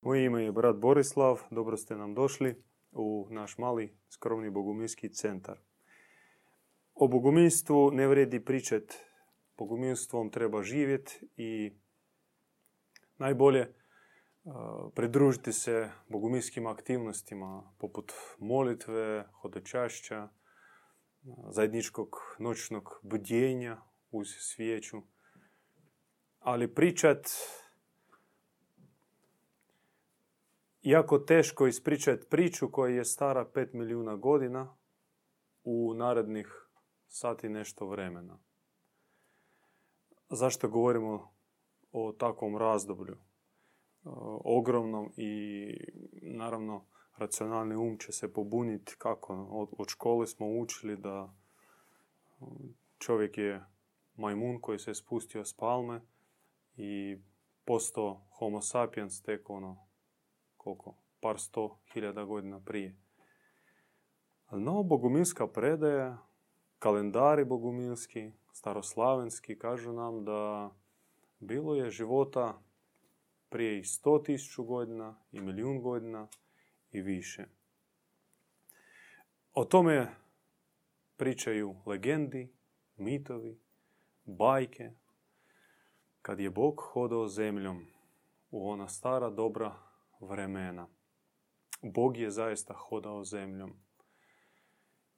Moje ime je brat Borislav, dobro ste nam došli u naš mali skromni bogumilski centar. O bogumilstvu ne vredi pričat, bogumilstvom treba živjeti i najbolje pridružiti se bogumilskim aktivnostima poput molitve, hodočašća, zajedničkog noćnog budjenja uz svijeću. Ali pričat jako teško ispričati priču koja je stara 5 milijuna godina u narednih sati nešto vremena. Zašto govorimo o takvom razdoblju? Ogromnom i naravno racionalni um će se pobuniti kako od, škole smo učili da čovjek je majmun koji se spustio s palme i posto homo sapiens tek ono koliko, par sto hiljada godina prije. No, bogumilska predaja, kalendari bogumilski, staroslavenski, kažu nam da bilo je života prije i sto tisuću godina, i milijun godina, i više. O tome pričaju legendi, mitovi, bajke, kad je Bog hodao zemljom u ona stara dobra vremena. Bog je zaista hodao zemljom.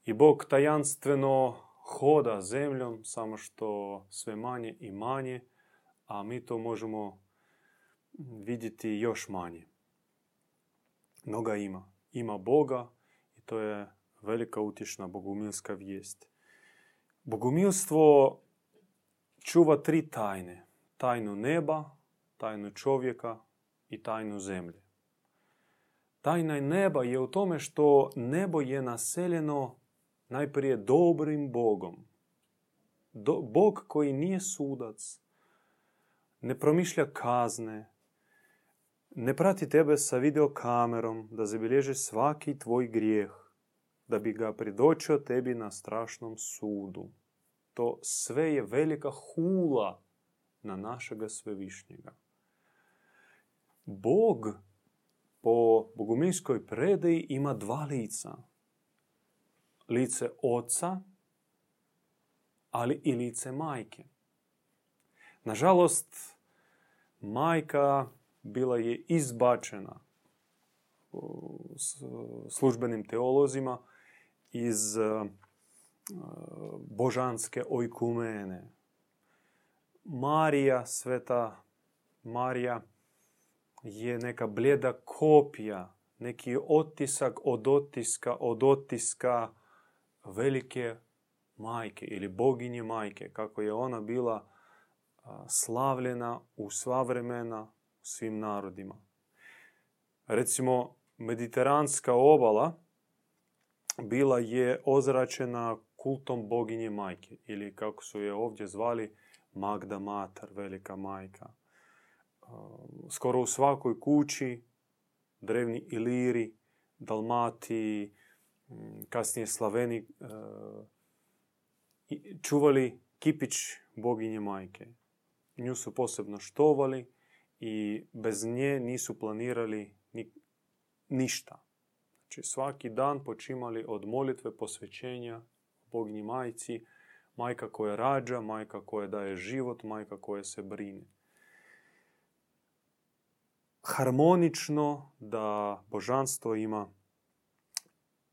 I Bog tajanstveno hoda zemljom, samo što sve manje i manje, a mi to možemo vidjeti još manje. Mnoga ima. Ima Boga i to je velika utješna bogumilska vijest. Bogumilstvo čuva tri tajne. Tajnu neba, tajnu čovjeka i tajnu zemlje. Tajna neba je u tome što nebo je naseljeno najprije dobrim Bogom. Bog koji nije sudac, ne promišlja kazne, ne prati tebe sa videokamerom da zabilježi svaki tvoj grijeh, da bi ga pridočio tebi na strašnom sudu. To sve je velika hula na našega svevišnjega. Bog po bogumilskoj predaji ima dva lica. Lice oca, ali i lice majke. Nažalost, majka bila je izbačena službenim teolozima iz e, božanske ojkumene. Marija, sveta Marija, je neka bljeda kopija, neki otisak od otiska, od otiska velike majke ili boginje majke, kako je ona bila slavljena u sva vremena svim narodima. Recimo, mediteranska obala bila je ozračena kultom boginje majke ili kako su je ovdje zvali Magda Mater, velika majka skoro u svakoj kući, drevni Iliri, Dalmati, kasnije Slaveni, čuvali kipić boginje majke. Nju su posebno štovali i bez nje nisu planirali ništa. Znači svaki dan počimali od molitve posvećenja boginji majci, majka koja rađa, majka koja daje život, majka koja se brine harmonično da božanstvo ima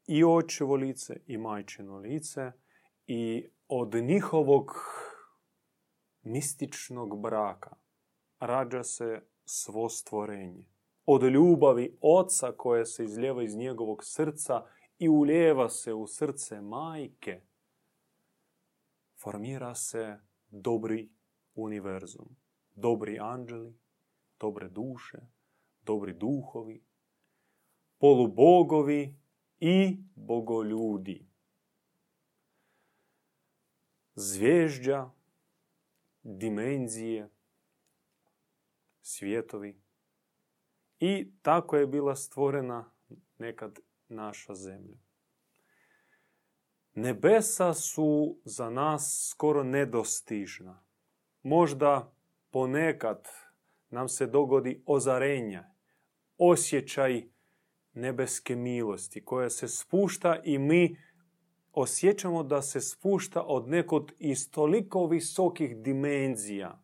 i očevo lice i majčino lice i od njihovog mističnog braka rađa se svo stvorenje. Od ljubavi oca koja se izljeva iz njegovog srca i uljeva se u srce majke, formira se dobri univerzum, dobri anđeli, dobre duše, dobri duhovi, polubogovi i bogoljudi. Zvježđa, dimenzije, svijetovi. I tako je bila stvorena nekad naša zemlja. Nebesa su za nas skoro nedostižna. Možda ponekad nam se dogodi ozarenja osjećaj nebeske milosti koja se spušta i mi osjećamo da se spušta od nekog iz toliko visokih dimenzija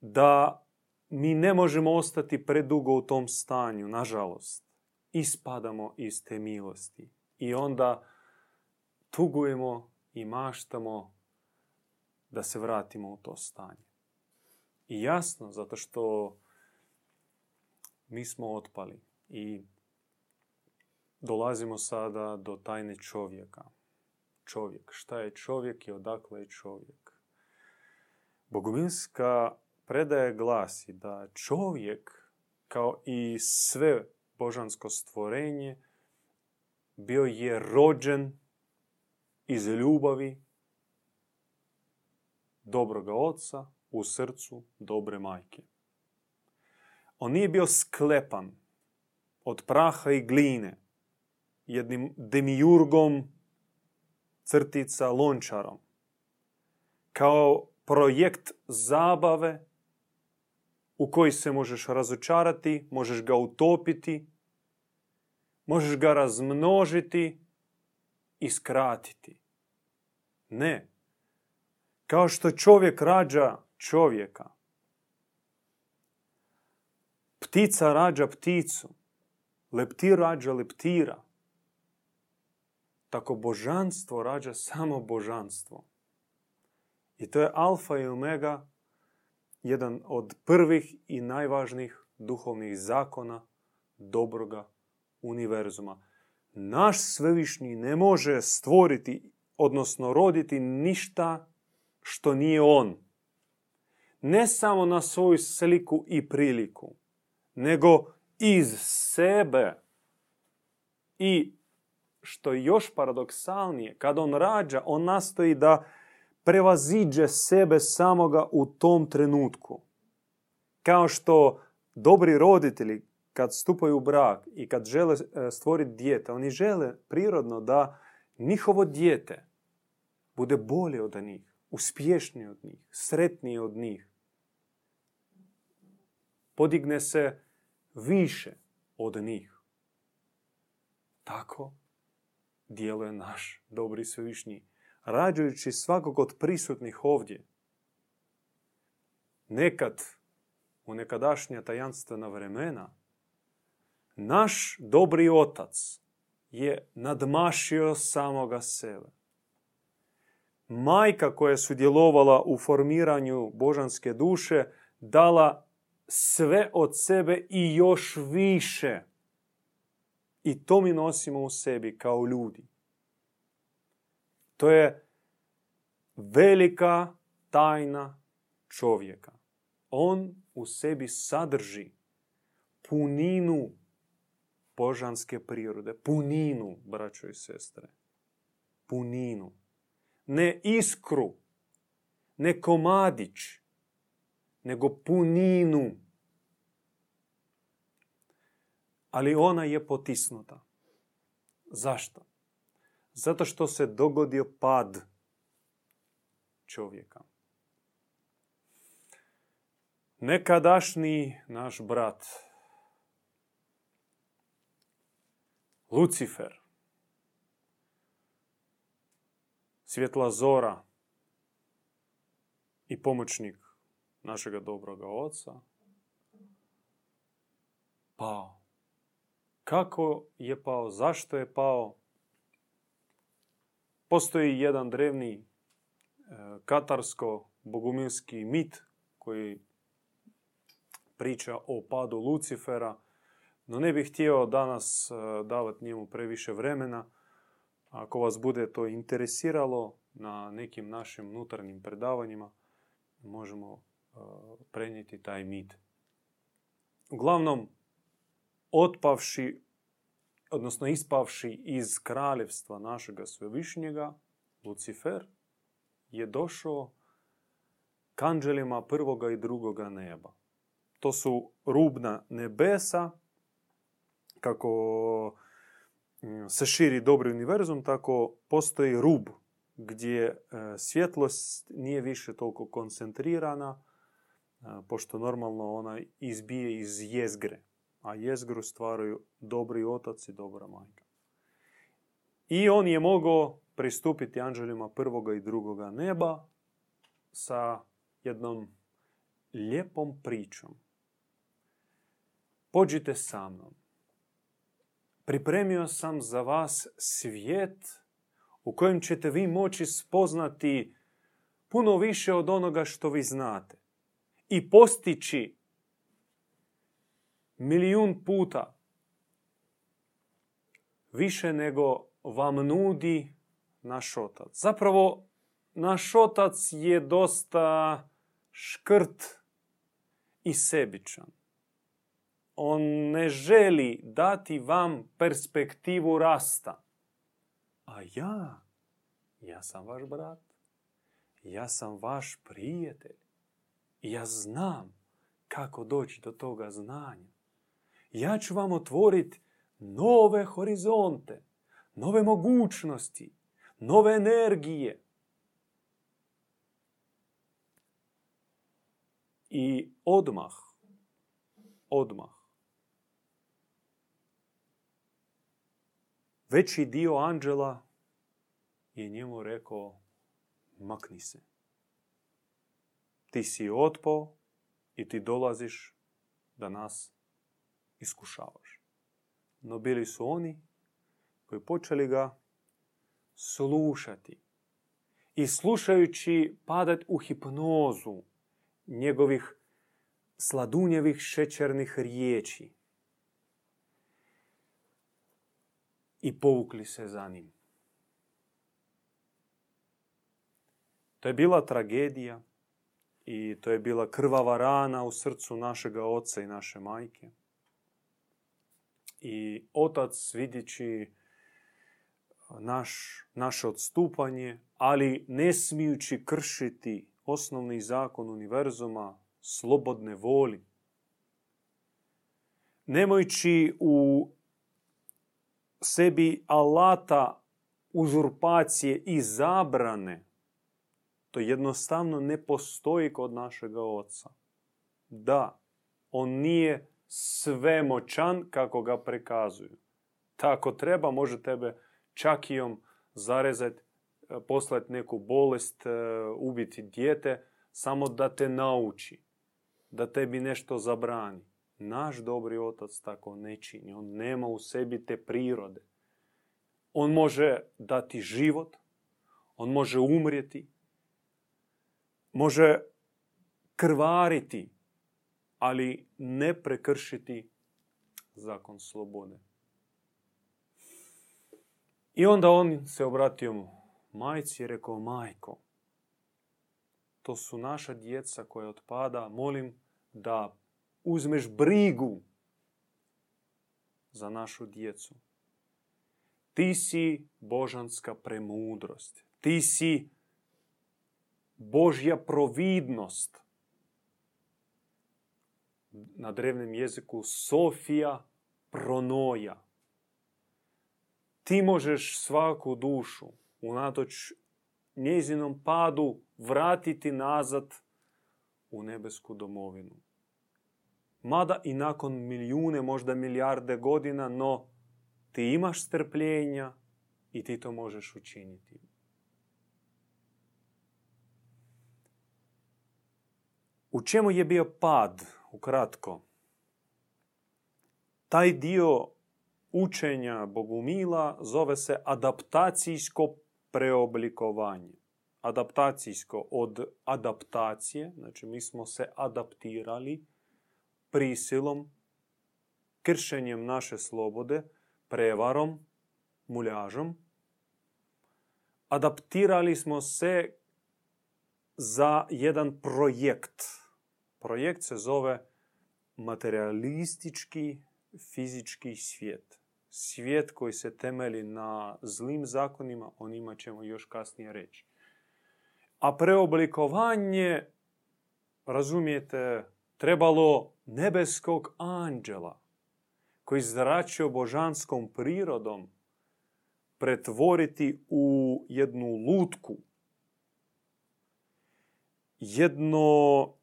da mi ne možemo ostati predugo u tom stanju, nažalost. Ispadamo iz te milosti. I onda tugujemo i maštamo da se vratimo u to stanje. I jasno, zato što mi smo otpali i dolazimo sada do tajne čovjeka. Čovjek. Šta je čovjek i odakle je čovjek? Bogumilska predaje glasi da čovjek, kao i sve božansko stvorenje, bio je rođen iz ljubavi dobroga oca u srcu dobre majke. On nije bio sklepan od praha i gline, jednim demijurgom crtica lončarom, kao projekt zabave u koji se možeš razočarati, možeš ga utopiti, možeš ga razmnožiti i skratiti. Ne. Kao što čovjek rađa čovjeka. Ptica rađa pticu. Leptir rađa leptira. Tako božanstvo rađa samo božanstvo. I to je alfa i omega, jedan od prvih i najvažnijih duhovnih zakona dobroga univerzuma. Naš svevišnji ne može stvoriti, odnosno roditi ništa što nije on. Ne samo na svoju sliku i priliku, nego iz sebe. I što je još paradoksalnije, kad on rađa, on nastoji da prevaziđe sebe samoga u tom trenutku. Kao što dobri roditelji kad stupaju u brak i kad žele e, stvoriti dijete, oni žele prirodno da njihovo dijete bude bolje od njih, uspješnije od njih, sretnije od njih. Podigne se više od njih. Tako djeluje naš dobri svevišnji rađajući svakog od prisutnih ovdje. Nekad, u nekadašnja tajanstvena vremena, naš dobri otac je nadmašio samoga sebe. Majka koja je sudjelovala u formiranju božanske duše dala sve od sebe i još više. I to mi nosimo u sebi kao ljudi. To je velika tajna čovjeka. On u sebi sadrži puninu božanske prirode. Puninu, braćo i sestre. Puninu. Ne iskru, ne komadić, nego puninu. Ali ona je potisnuta. Zašto? Zato što se dogodio pad čovjeka. Nekadašnji naš brat, Lucifer, svjetla zora i pomoćnik našega dobroga oca, pao. Kako je pao? Zašto je pao? Postoji jedan drevni e, katarsko-bogumilski mit koji priča o padu Lucifera, no ne bih htio danas e, davati njemu previše vremena. Ako vas bude to interesiralo na nekim našim unutarnjim predavanjima, možemo prenijeti taj mit. Uglavnom, otpavši odnosno ispavši iz kraljevstva našega svevišnjega, Lucifer, je došao k anđelima prvoga i drugoga neba. To su rubna nebesa, kako mm, se širi dobri univerzum, tako postoji rub gdje e, svjetlost nije više toliko koncentrirana pošto normalno ona izbije iz jezgre, a jezgru stvaraju dobri otac i dobra majka. I on je mogao pristupiti anđelima prvoga i drugoga neba sa jednom lijepom pričom. Pođite sa mnom. Pripremio sam za vas svijet u kojem ćete vi moći spoznati puno više od onoga što vi znate i postići milijun puta više nego vam nudi naš otac. Zapravo, naš otac je dosta škrt i sebičan. On ne želi dati vam perspektivu rasta. A ja, ja sam vaš brat. Ja sam vaš prijatelj. Ja znam kako doći do toga znanja. Ja ću vam otvoriti nove horizonte, nove mogućnosti, nove energije. I odmah, odmah, veći dio anđela je njemu rekao makni se. Ti si otpo i ti dolaziš da nas iskušavaš. No bili su oni koji počeli ga slušati. I slušajući padat u hipnozu njegovih sladunjevih šećernih riječi. I povukli se za njim. To je bila tragedija i to je bila krvava rana u srcu našega oca i naše majke. I otac vidjeći naš, naše odstupanje, ali ne smijući kršiti osnovni zakon univerzuma slobodne voli. Nemajući u sebi alata uzurpacije i zabrane, to jednostavno ne postoji kod našega oca. Da, on nije svemoćan kako ga prikazuju. Tako treba, može tebe čakijom zarezati, e, poslati neku bolest, e, ubiti dijete, samo da te nauči, da tebi nešto zabrani. Naš dobri otac tako ne čini. On nema u sebi te prirode. On može dati život, on može umrijeti, može krvariti, ali ne prekršiti zakon slobode. I onda on se obratio mu majci i rekao, majko, to su naša djeca koja otpada, molim da uzmeš brigu za našu djecu. Ti si božanska premudrost. Ti si Božja providnost. Na drevnem jeziku Sofija pronoja. Ti možeš svaku dušu unatoč njezinom padu vratiti nazad u nebesku domovinu. Mada i nakon milijune, možda milijarde godina, no ti imaš strpljenja i ti to možeš učiniti. U čemu je bio pad, ukratko? Taj dio učenja Bogumila zove se adaptacijsko preoblikovanje. Adaptacijsko od adaptacije, znači mi smo se adaptirali prisilom, kršenjem naše slobode, prevarom, muljažom. Adaptirali smo se za jedan projekt. Projekt se zove materialistički fizički svijet. Svijet koji se temeli na zlim zakonima, o njima ćemo još kasnije reći. A preoblikovanje, razumijete, trebalo nebeskog anđela koji zračio božanskom prirodom pretvoriti u jednu lutku, jedno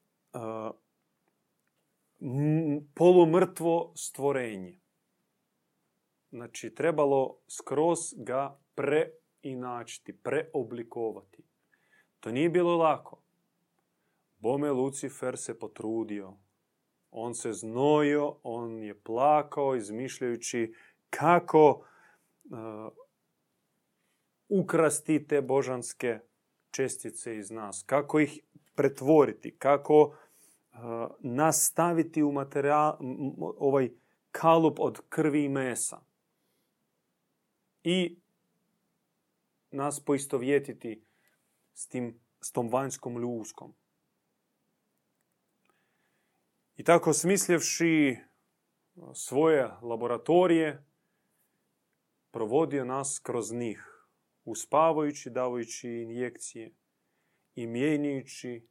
polumrtvo stvorenje. Znači, trebalo skroz ga preinačiti, preoblikovati. To nije bilo lako. Bome Lucifer se potrudio. On se znojio, on je plakao izmišljajući kako uh, ukrasti te božanske čestice iz nas, kako ih pretvoriti, kako uh, nastaviti u materijal, ovaj kalup od krvi i mesa i nas poistovjetiti s, tim, s tom vanjskom ljuskom. I tako smislivši svoje laboratorije, provodio nas kroz njih, uspavajući, davajući injekcije i mijenjajući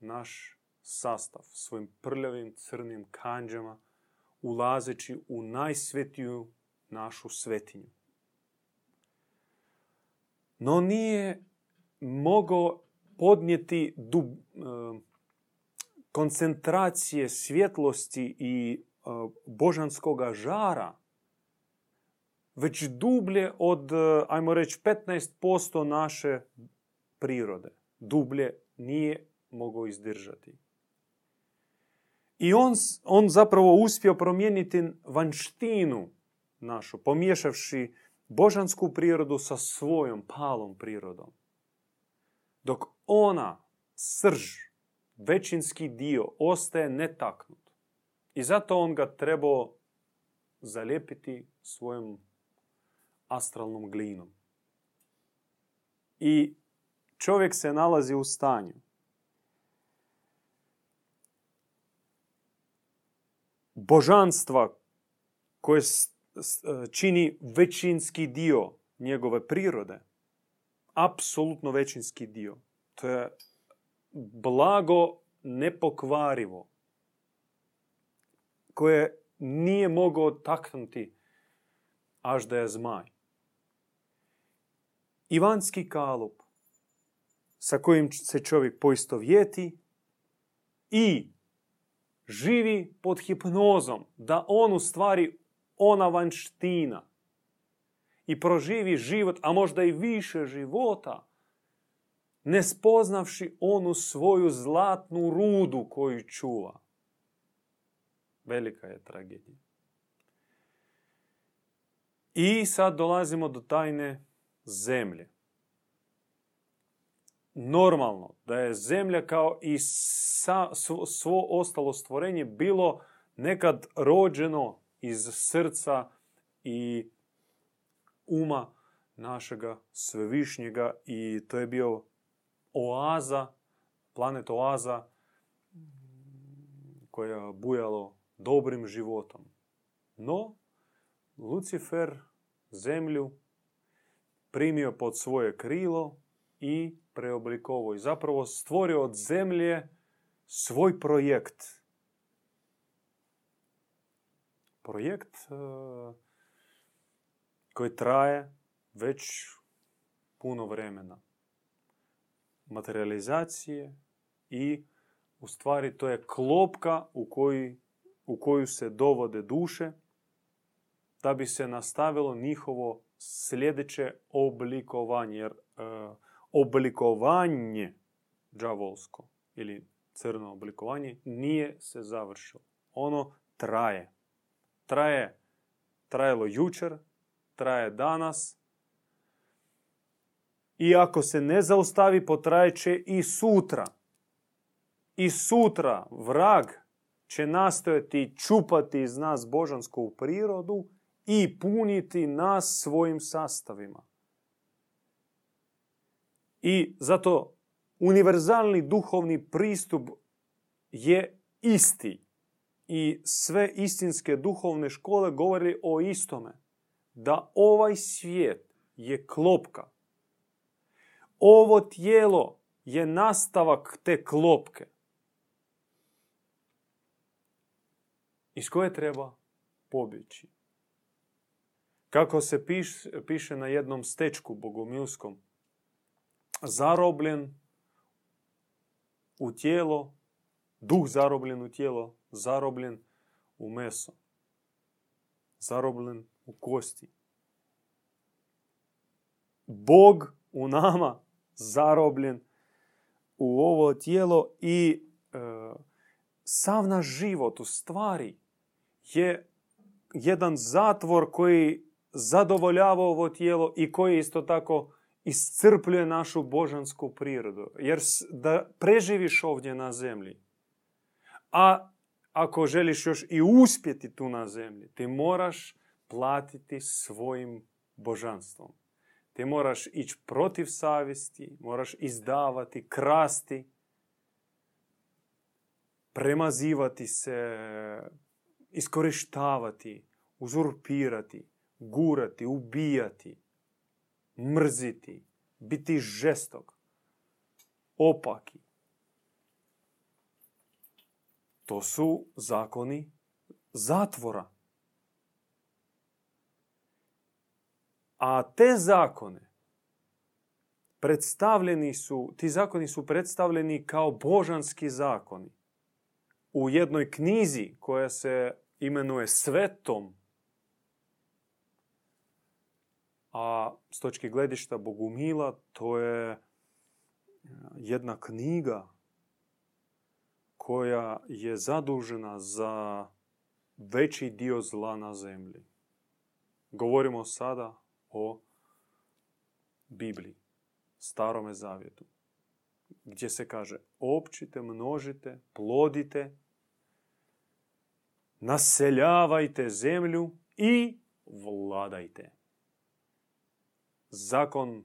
naš sastav svojim prljavim crnim kanđama, ulazeći u najsvetiju našu svetinju. No nije mogao podnijeti dub, koncentracije svjetlosti i božanskog žara već dublje od, ajmo reći, 15% naše prirode. Dublje nije mogao izdržati. I on, on zapravo uspio promijeniti vanštinu našu, pomiješavši božansku prirodu sa svojom palom prirodom. Dok ona, srž, većinski dio, ostaje netaknut. I zato on ga trebao zalijepiti svojom astralnom glinom. I čovjek se nalazi u stanju božanstva koje čini većinski dio njegove prirode. Apsolutno većinski dio. To je blago nepokvarivo. Koje nije mogao taknuti až da je zmaj. Ivanski kalup sa kojim se čovjek poistovjeti i živi pod hipnozom, da on u stvari ona vanština i proživi život, a možda i više života, ne spoznavši onu svoju zlatnu rudu koju čuva. Velika je tragedija. I sad dolazimo do tajne zemlje. Normalno da je zemlja kao i sa, svo ostalo stvorenje bilo nekad rođeno iz srca i uma našega svevišnjega i to je bio oaza, planet oaza koja bujalo dobrim životom. No, Lucifer zemlju primio pod svoje krilo i preoblikovao i zapravo stvorio od zemlje svoj projekt. Projekt e, koji traje već puno vremena. Materializacije i u stvari to je klopka u, koji, u koju se dovode duše da bi se nastavilo njihovo sljedeće oblikovanje. Jer e, oblikovanje džavolsko ili crno oblikovanje nije se završilo. Ono traje. Traje, trajalo jučer, traje danas. I ako se ne zaustavi, potrajeće i sutra. I sutra vrag će nastojati čupati iz nas božansku prirodu i puniti nas svojim sastavima. I zato univerzalni duhovni pristup je isti. I sve istinske duhovne škole govori o istome. Da ovaj svijet je klopka. Ovo tijelo je nastavak te klopke. Iz koje treba pobjeći. Kako se piše na jednom stečku bogomilskom, zarobljen u tijelo Duh zarobljen u tijelo, zarobljen u meso. Zarobljen u kosti. Bog u nama zarobljen u ovo tijelo i e, sav naš život u stvari je jedan zatvor koji zadovoljava ovo tijelo i koji isto tako iscrpljuje našu božansku prirodu. Jer da preživiš ovdje na zemlji, a ako želiš još i uspjeti tu na zemlji, ti moraš platiti svojim božanstvom. Ti moraš ići protiv savjesti, moraš izdavati, krasti, premazivati se, iskorištavati, uzurpirati, gurati, ubijati, mrziti, biti žestok, opaki. To su zakoni zatvora. A te zakone predstavljeni su, ti zakoni su predstavljeni kao božanski zakoni. U jednoj knjizi koja se imenuje Svetom, a s točke gledišta Bogumila to je jedna knjiga koja je zadužena za veći dio zla na zemlji. Govorimo sada o Bibliji, starome zavjetu, gdje se kaže općite, množite, plodite, naseljavajte zemlju i vladajte. Zakon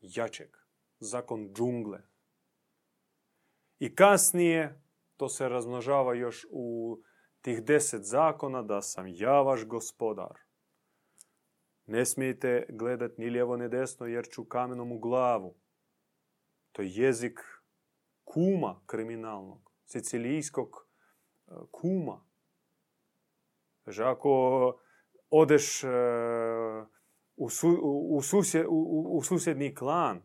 jačeg, zakon džungle. I kasnije to se razmnožava još u tih deset zakona da sam ja vaš gospodar. Ne smijete gledat ni lijevo ni desno jer ću kamenom u glavu. To je jezik kuma kriminalnog, sicilijskog e, kuma. Znači, ako odeš e, u, u susjedni klan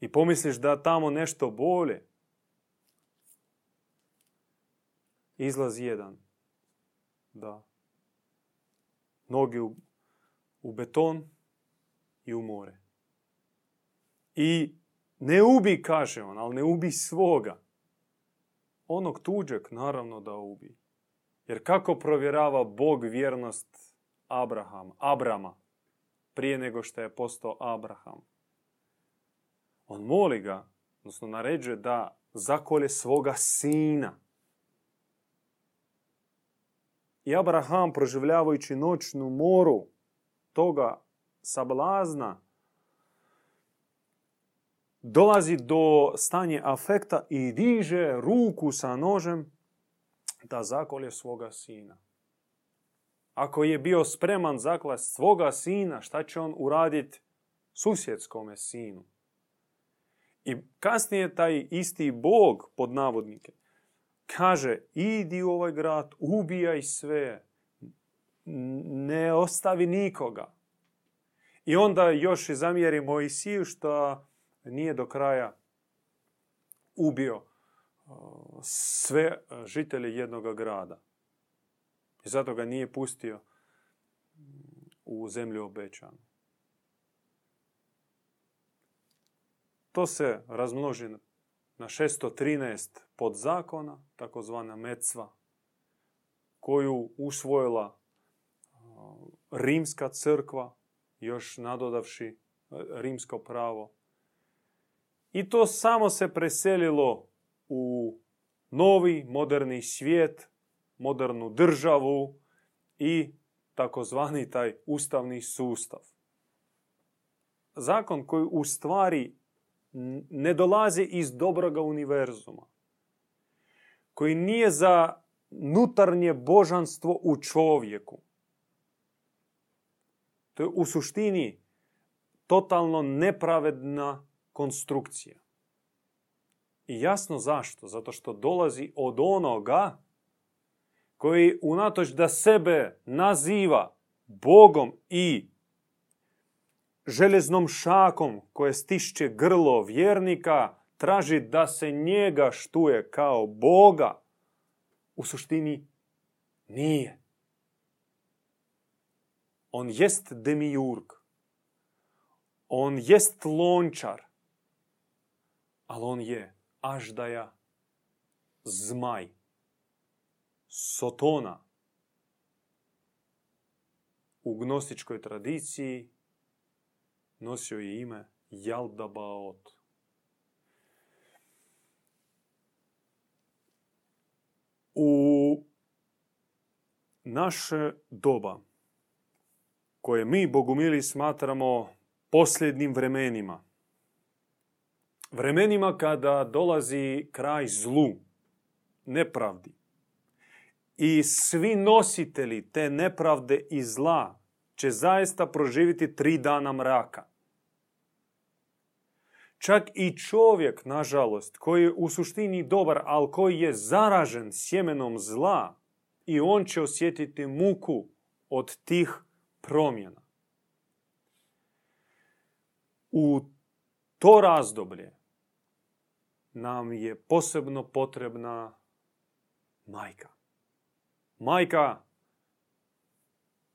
i pomisliš da tamo nešto bolje, Izlaz jedan. Da. Nogi u, u beton i u more. I ne ubi, kaže on, ali ne ubi svoga. Onog tuđeg, naravno da ubi. Jer kako provjerava Bog vjernost Abraham, Abrama, prije nego što je postao Abraham? On moli ga, odnosno naređuje da zakolje svoga sina. I Abraham, proživljavajući noćnu moru toga sablazna, dolazi do stanje afekta i diže ruku sa nožem da zakolje svoga sina. Ako je bio spreman zaklast svoga sina, šta će on uraditi susjedskome sinu? I kasnije taj isti Bog, pod navodnike, kaže, idi u ovaj grad, ubijaj sve, ne ostavi nikoga. I onda još i zamjeri Mojsiju što nije do kraja ubio sve žitelje jednog grada. I zato ga nije pustio u zemlju obećanu. To se razmnoži na 613 podzakona, takozvana mecva, koju usvojila rimska crkva, još nadodavši rimsko pravo. I to samo se preselilo u novi, moderni svijet, modernu državu i takozvani taj ustavni sustav. Zakon koji u stvari ne dolazi iz dobroga univerzuma, koji nije za nutarnje božanstvo u čovjeku. To je u suštini totalno nepravedna konstrukcija. I jasno zašto? Zato što dolazi od onoga koji unatoč da sebe naziva Bogom i željeznom šakom koje stišće grlo vjernika, traži da se njega štuje kao Boga, u suštini nije. On jest demiurg. On jest lončar. Ali on je aždaja, zmaj, sotona. U gnostičkoj tradiciji nosio je ime Jaldabaot. U naše doba, koje mi, bogumili, smatramo posljednim vremenima, vremenima kada dolazi kraj zlu, nepravdi, i svi nositelji te nepravde i zla će zaista proživiti tri dana mraka. Čak i čovjek, nažalost, koji je u suštini dobar, ali koji je zaražen sjemenom zla, i on će osjetiti muku od tih promjena. U to razdoblje nam je posebno potrebna majka. Majka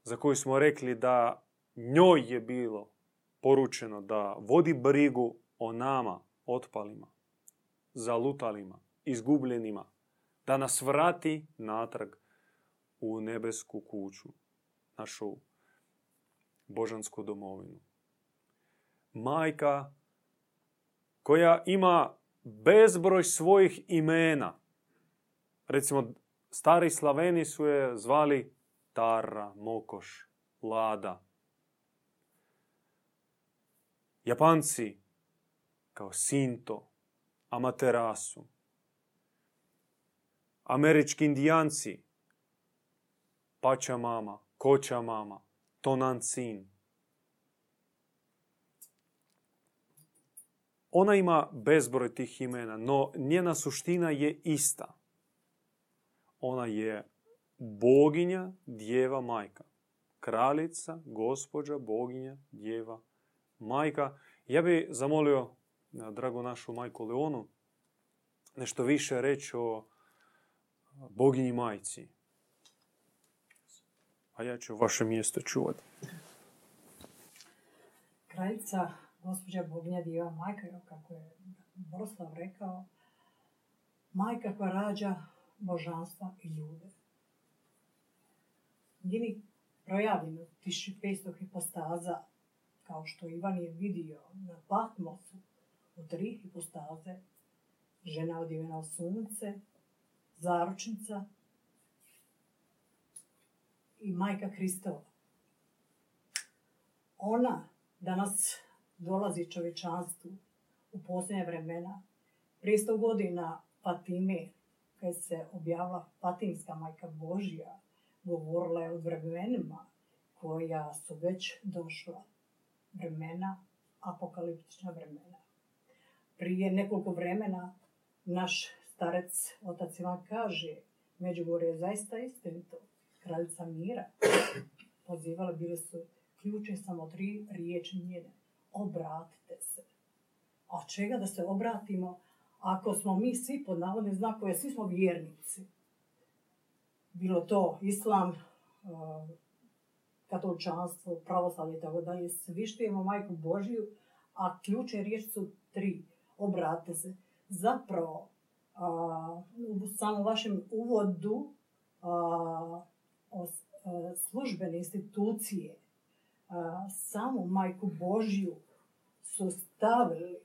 za koju smo rekli da njoj je bilo poručeno da vodi brigu o nama, otpalima, zalutalima, izgubljenima, da nas vrati natrag u nebesku kuću, našu božansku domovinu. Majka koja ima bezbroj svojih imena. Recimo, stari Slaveni su je zvali Tara, Mokoš, Lada. Japanci kao Sinto, Amaterasu. Američki indijanci Pača mama, Koča mama, Tonancin. Ona ima bezbroj tih imena, no njena suština je ista. Ona je boginja, djeva, majka. Kraljica, gospođa, boginja, djeva, majka. Ja bih zamolio, drago našu majku Leonu, nešto više reći o boginji majci. A ja ću vaše mjesto čuvati. Kraljica, gospođa boginja, djeva, majka, kako je Boroslav rekao, majka koja rađa božanstva i ljude. Njeni projavljeno 1500 hipostaza, kao što Ivan je vidio na Patmosu, u tri hipostaze, žena odjevena u sunce, zaručnica i majka Kristova. Ona danas dolazi čovječanstvu u posljednje vremena. Prije sto godina Fatime, kad se objavila Fatimska majka Božja, govorila je o vremenima koja su već došla. Vremena, apokaliptična vremena. Prije nekoliko vremena naš starec, otac Ivan kaže, Međugorje je zaista istinito kraljica mira, pozivali bili su ključne samo tri riječi njene. Obratite se. A čega da se obratimo ako smo mi svi pod navodne znakove, svi smo vjernici. Bilo to islam, katoličanstvo, pravoslavlje i tako dalje. Svi štijemo majku Božiju, a ključne riječi su tri. Obratite se. Zapravo, u samom vašem uvodu službene institucije samu majku Božju su stavili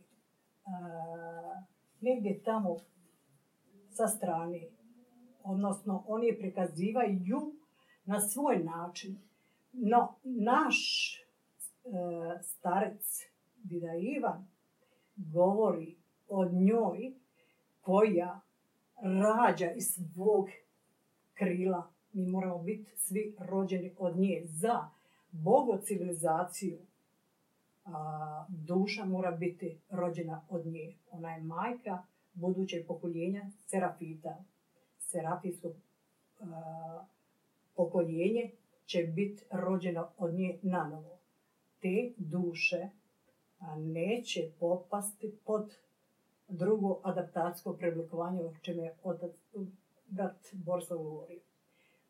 negdje tamo sa strane. Odnosno, oni prikazivaju na svoj način. No, naš e, starec Dida Ivan govori o njoj koja rađa iz svog krila mi moramo biti svi rođeni od nje za bogocivilizaciju. A, duša mora biti rođena od nje. Ona je majka budućeg pokoljenja Serafita. Serafijsko pokoljenje će biti rođeno od nje na novo. Te duše neće popasti pod drugo adaptacijsko preoblikovanje, o čem je brat Borislav govorio.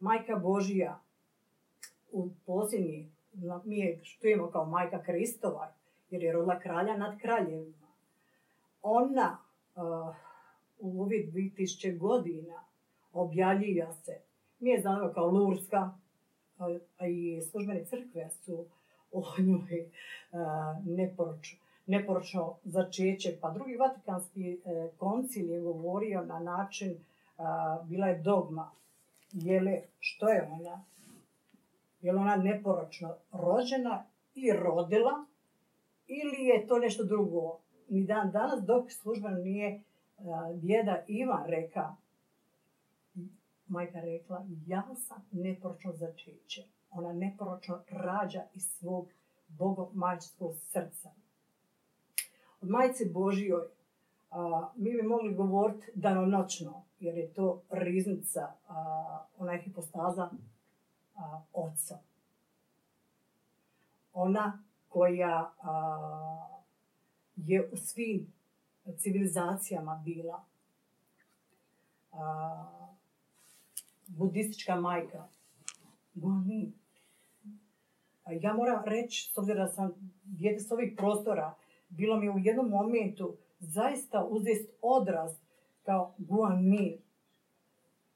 Majka Božija u posljednji, mi je štujemo kao majka Kristova, jer je rodila kralja nad kraljevima. Ona uh, u ovih 2000 godina objavljija se. Mi je znamo kao Lurska, a i službene crkve su o njoj neporočno, neporočno začeće. Pa drugi vatikanski koncil je govorio na način, bila je dogma. Jele, što je ona? Je ona neporočno rođena i rodila ili je to nešto drugo? Ni dan danas dok službeno nije djeda Ivan reka, majka rekla, ja sam neporočno začeće. Ona neporočno rađa iz svog bogomajčskog srca. Od majce Božijoj a, mi bi mogli govoriti danonoćno, jer je to riznica, ona je hipostaza a, oca. Ona koja a, je u svim civilizacijama bila a, budistička majka. Guanin. Ja moram reći, s obzirom da sam djete s ovih prostora, bilo mi u jednom momentu zaista uzest odraz kao Guanin.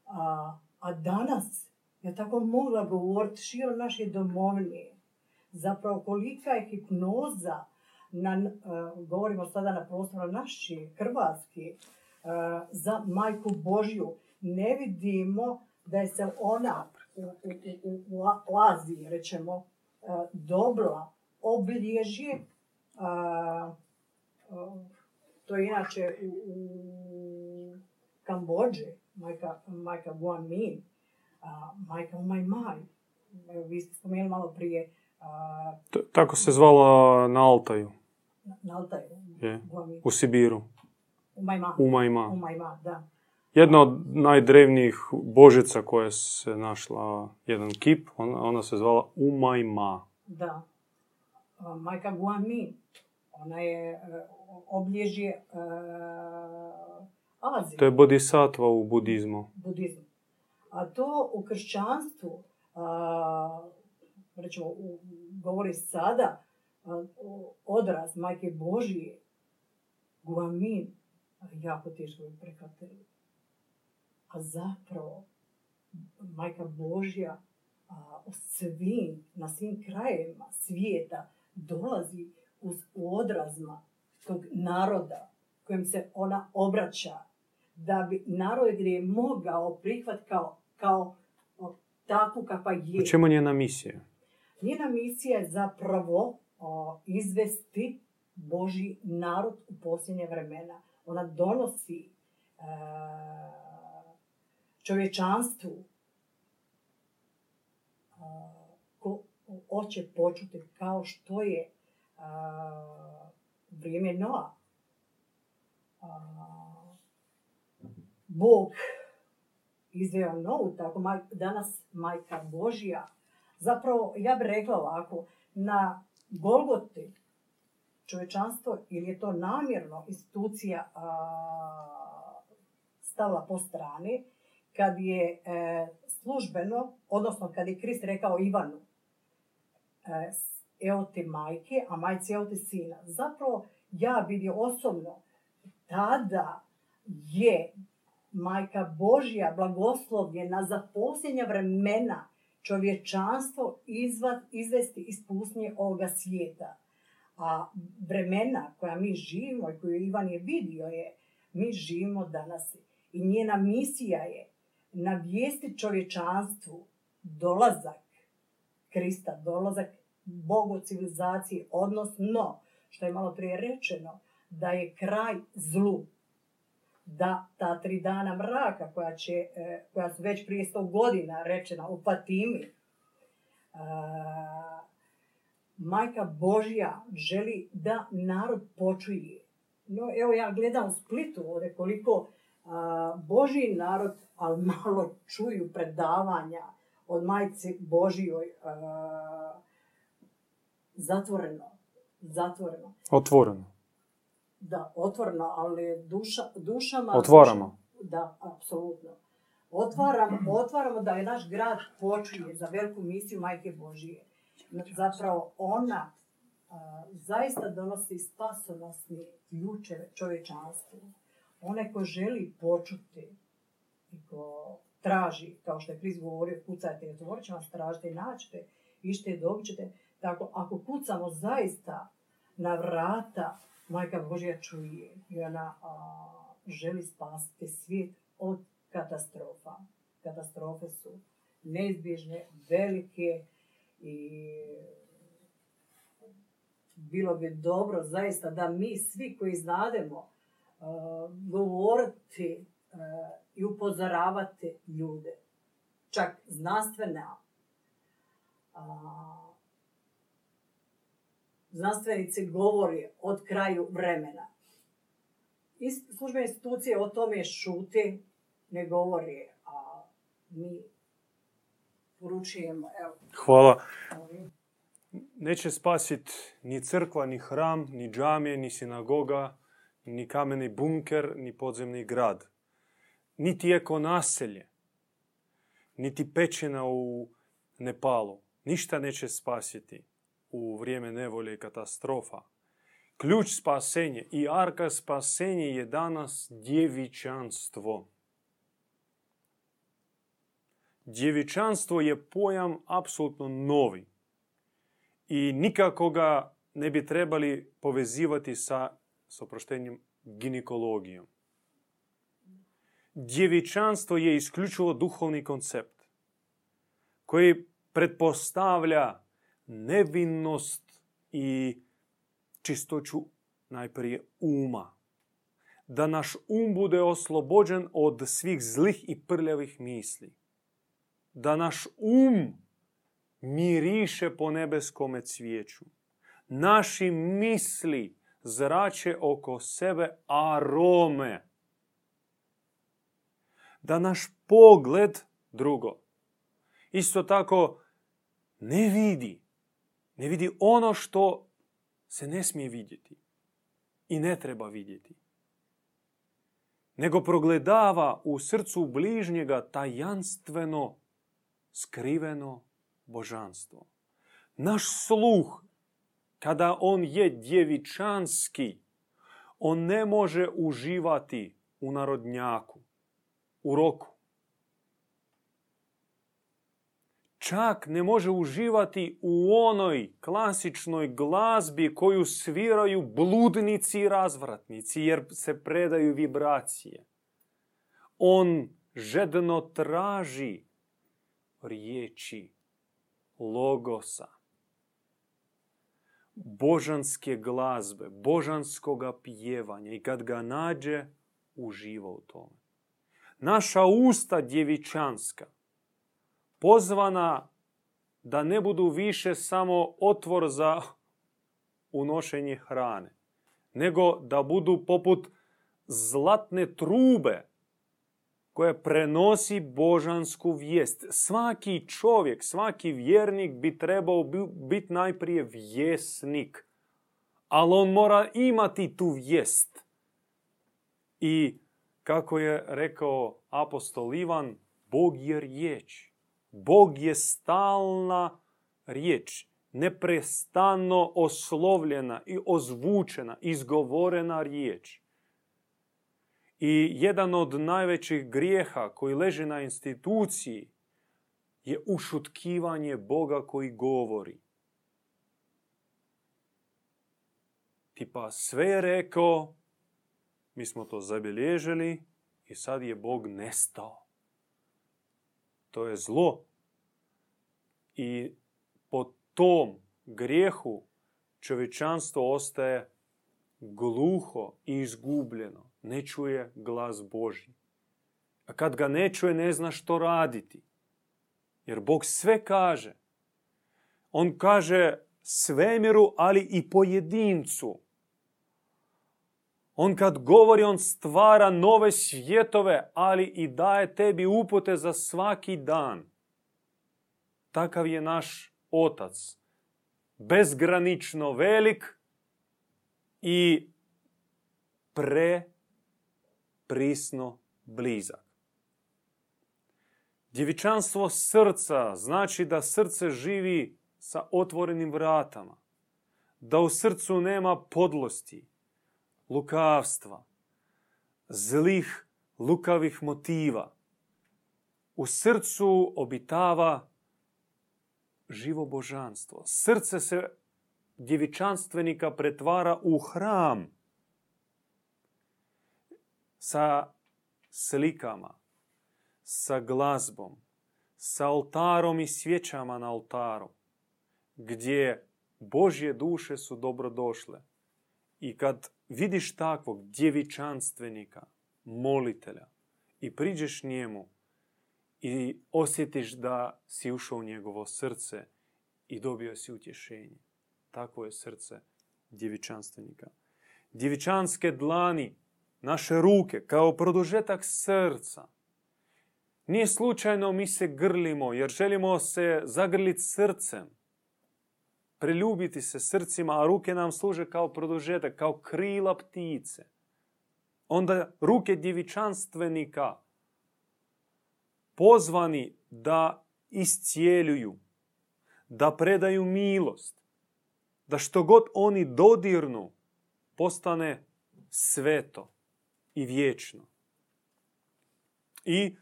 A, a danas ja tako mogla govoriti širom naše domovine. Zapravo kolika je hipnoza, na, uh, govorimo sada na prostoru naše, Hrvatske, uh, za majku Božju. Ne vidimo da je se ona u, u, u, u Aziji, rećemo, dobila obilježje, to je inače u, u Kambođe, majka, majka Guan Min, majka Umaj Maj, evo vi ste spomenuli malo prije. tako se zvala na Altaju. Na, Altaju, je. U Sibiru. Umajma. Umajma. Umajma, da jedna od najdrevnijih božica koja se našla, jedan kip, ona, ona se zvala Umajma. Da. Majka Guanmin. Ona je uh, oblježje uh, Azije. To je bodhisattva u budizmu. Budizmu. A to u kršćanstvu, uh, rećemo, govori sada, uh, odraz Majke Božije, Guamin, jako teško je prihvatili. A zapravo Majka Božja a, u svim, na svim krajevima svijeta dolazi uz, u odrazma tog naroda kojem se ona obraća, da bi narod gdje je mogao prihvat kao, kao o, takvu kakva je. U čemu njena misija? Njena misija je zapravo o, izvesti Boži narod u posljednje vremena. Ona donosi e, čovječanstvu ko hoće počuti kao što je a, vrijeme Noa. A, Bog izveo Novu, tako danas majka Božija. Zapravo, ja bih rekla ovako, na Golgoti čovječanstvo, ili je to namjerno institucija a, stavila po strani, kad je e, službeno, odnosno kad je Krist rekao Ivanu, e, evo ti majke, a majci evo ti sina. Zapravo ja vidio osobno, tada je majka Božja blagoslovljena za posljednja vremena čovječanstvo izvad, izvesti iz pustinje ovoga svijeta. A vremena koja mi živimo i koju Ivan je vidio je, mi živimo danas. I njena misija je navijesti čovječanstvu dolazak Krista, dolazak Bogu civilizacije, odnosno, što je malo prije rečeno, da je kraj zlu. Da ta tri dana mraka koja, će, e, koja su već prije sto godina rečena u Fatimi, e, majka Božja želi da narod počuje. No, evo ja gledam u Splitu ovdje koliko a, Božji narod ali malo čuju predavanja od majci Božijoj uh, zatvoreno. Zatvoreno. Otvoreno. Da, otvorno, ali duša, dušama... Otvaramo. Da, apsolutno. Otvaramo, otvaramo da je naš grad počinje za veliku misiju Majke Božije. Zapravo ona a, zaista donosi spasonosni ključeve čovječanstvu. Onaj ko želi počuti i ko traži, kao što je Kris govorio, kucajte i otvorit će vas, tražite i naćete, ište i dobit ćete. Tako, ako kucamo zaista na vrata, Majka Božja čuje i ona želi spasiti svijet od katastrofa. Katastrofe su neizbježne, velike i bilo bi dobro zaista da mi svi koji znademo govoriti i upozoravati ljude. Čak znanstvena znanstvenici govori od kraju vremena. Službene institucije o tome šute, ne govori, a mi poručujemo. Evo. Hvala. Neće spasit ni crkva, ni hram, ni džamije, ni sinagoga, ni kameni bunker, ni podzemni grad. Niti eko naselje, niti pećina u Nepalu. Ništa neće spasiti u vrijeme nevolje i katastrofa. Ključ spasenje i arka spasenje je danas djevičanstvo. Djevičanstvo je pojam apsolutno novi i nikako ga ne bi trebali povezivati sa, s oproštenjem, ginekologijom. Djevičanstvo je isključivo duhovni koncept koji pretpostavlja nevinnost i čistoću najprije uma. Da naš um bude oslobođen od svih zlih i prljavih misli. Da naš um miriše po nebeskome cvijeću. Naši misli zrače oko sebe arome. Da naš pogled, drugo, isto tako ne vidi. Ne vidi ono što se ne smije vidjeti i ne treba vidjeti. Nego progledava u srcu bližnjega tajanstveno, skriveno božanstvo. Naš sluh, kada on je djevičanski, on ne može uživati u narodnjaku, u roku. Čak ne može uživati u onoj klasičnoj glazbi koju sviraju bludnici i razvratnici, jer se predaju vibracije. On žedno traži riječi logosa, božanske glazbe, božanskoga pjevanja i kad ga nađe, uživa u tome. Naša usta djevičanska, pozvana da ne budu više samo otvor za unošenje hrane, nego da budu poput zlatne trube koja prenosi božansku vijest. Svaki čovjek, svaki vjernik bi trebao biti najprije vjesnik. Ali on mora imati tu vijest. I kako je rekao apostol Ivan, Bog je riječ. Bog je stalna riječ. Neprestano oslovljena i ozvučena, izgovorena riječ. I jedan od najvećih grijeha koji leži na instituciji je ušutkivanje Boga koji govori. Tipa sve je rekao, mi smo to zabilježili i sad je Bog nestao. To je zlo. I po tom grijehu čovječanstvo ostaje gluho i izgubljeno ne čuje glas Božji. A kad ga ne čuje, ne zna što raditi. Jer Bog sve kaže. On kaže svemiru, ali i pojedincu. On kad govori, on stvara nove svjetove, ali i daje tebi upute za svaki dan. Takav je naš otac. Bezgranično velik i pre prisno blizak. Djevičanstvo srca znači da srce živi sa otvorenim vratama. Da u srcu nema podlosti, lukavstva, zlih, lukavih motiva. U srcu obitava živo božanstvo. Srce se djevičanstvenika pretvara u hram sa slikama, sa glazbom, sa oltarom i svjećama na oltaru, gdje Božje duše su dobrodošle. I kad vidiš takvog djevičanstvenika, molitelja, i priđeš njemu i osjetiš da si ušao u njegovo srce i dobio si utješenje. Takvo je srce djevičanstvenika. Djevičanske dlani, naše ruke, kao produžetak srca. Nije slučajno mi se grlimo, jer želimo se zagrliti srcem. Preljubiti se srcima, a ruke nam služe kao produžetak, kao krila ptice. Onda ruke djevičanstvenika pozvani da iscijeljuju, da predaju milost, da što god oni dodirnu postane sveto i vječno. I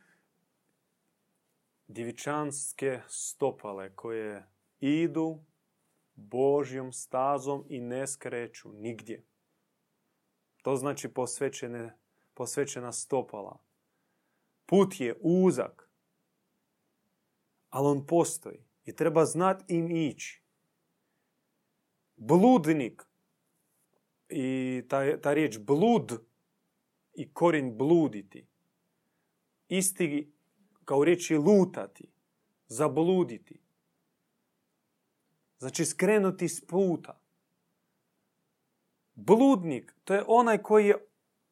djevičanske stopale koje idu Božjom stazom i ne skreću nigdje. To znači posvećene, posvećena stopala. Put je uzak, ali on postoji i treba znat im ići. Bludnik i ta, ta riječ blud i korin bluditi. Isti kao riječi lutati, zabluditi. Znači skrenuti s puta. Bludnik, to je onaj koji je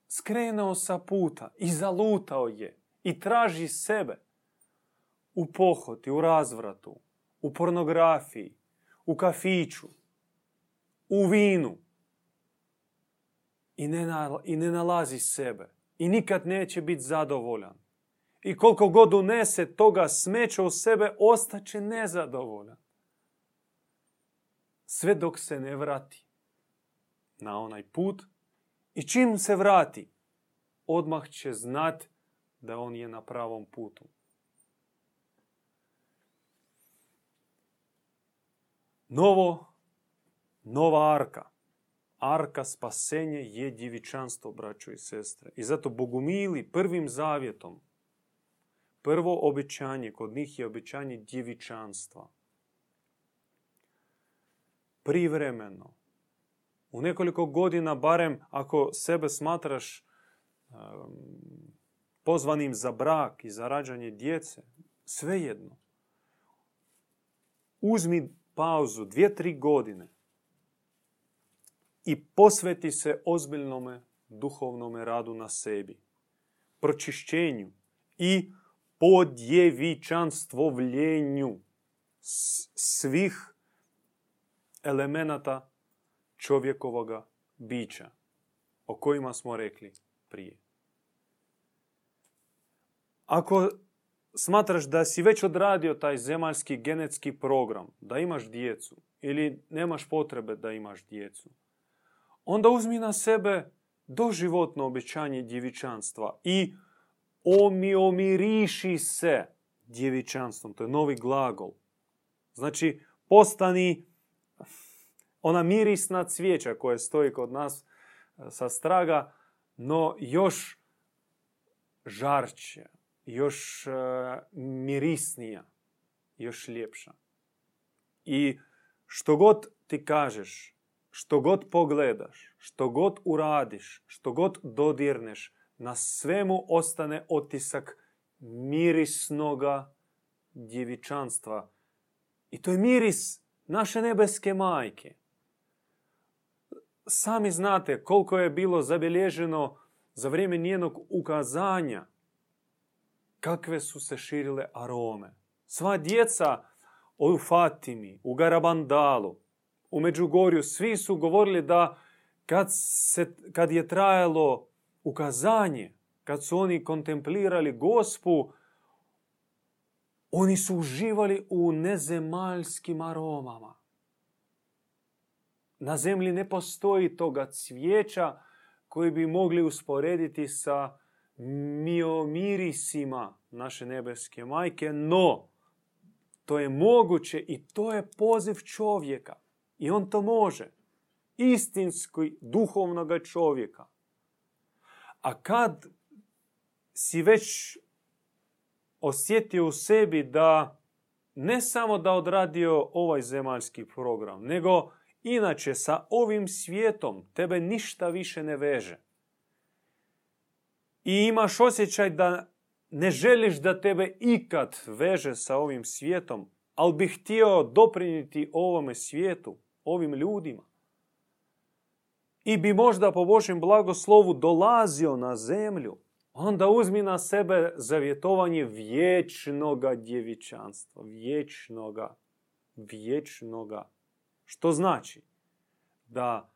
skrenuo sa puta i zalutao je i traži sebe u pohoti, u razvratu, u pornografiji, u kafiću, u vinu i ne, i ne nalazi sebe i nikad neće biti zadovoljan. I koliko god unese toga smeća u sebe, ostaće nezadovoljan. Sve dok se ne vrati na onaj put i čim se vrati, odmah će znat da on je na pravom putu. Novo, nova arka arka spasenje je djevičanstvo, braćo i sestre. I zato bogumili prvim zavjetom, prvo obećanje, kod njih je obećanje djevičanstva. Privremeno. U nekoliko godina, barem ako sebe smatraš pozvanim za brak i za rađanje djece, svejedno. Uzmi pauzu dvije, tri godine i posveti se ozbiljnome duhovnome radu na sebi, pročišćenju i podjevičanstvovljenju svih elemenata čovjekovoga bića, o kojima smo rekli prije. Ako smatraš da si već odradio taj zemaljski genetski program, da imaš djecu ili nemaš potrebe da imaš djecu, onda uzmi na sebe doživotno obećanje djevičanstva i omi omiriši se djevičanstvom. To je novi glagol. Znači, postani ona mirisna cvijeća koja stoji kod nas e, sa straga, no još žarće, još e, mirisnija, još ljepša. I što god ti kažeš, što god pogledaš, što god uradiš, što god dodirneš, na svemu ostane otisak mirisnoga djevičanstva. I to je miris naše nebeske majke. Sami znate koliko je bilo zabilježeno za vrijeme njenog ukazanja kakve su se širile arome. Sva djeca u Fatimi, u Garabandalu, u Međugorju, svi su govorili da kad, se, kad je trajalo ukazanje, kad su oni kontemplirali gospu, oni su uživali u nezemaljskim aromama. Na zemlji ne postoji toga cvijeća koji bi mogli usporediti sa miomirisima naše nebeske majke, no to je moguće i to je poziv čovjeka. I on to može. Istinski duhovnog čovjeka. A kad si već osjetio u sebi da ne samo da odradio ovaj zemaljski program, nego inače sa ovim svijetom tebe ništa više ne veže. I imaš osjećaj da ne želiš da tebe ikad veže sa ovim svijetom, ali bi htio doprinijeti ovome svijetu, ovim ljudima. I bi možda po Božjem blagoslovu dolazio na zemlju, onda uzmi na sebe zavjetovanje vječnoga djevičanstva, vječnoga, vječnoga. Što znači da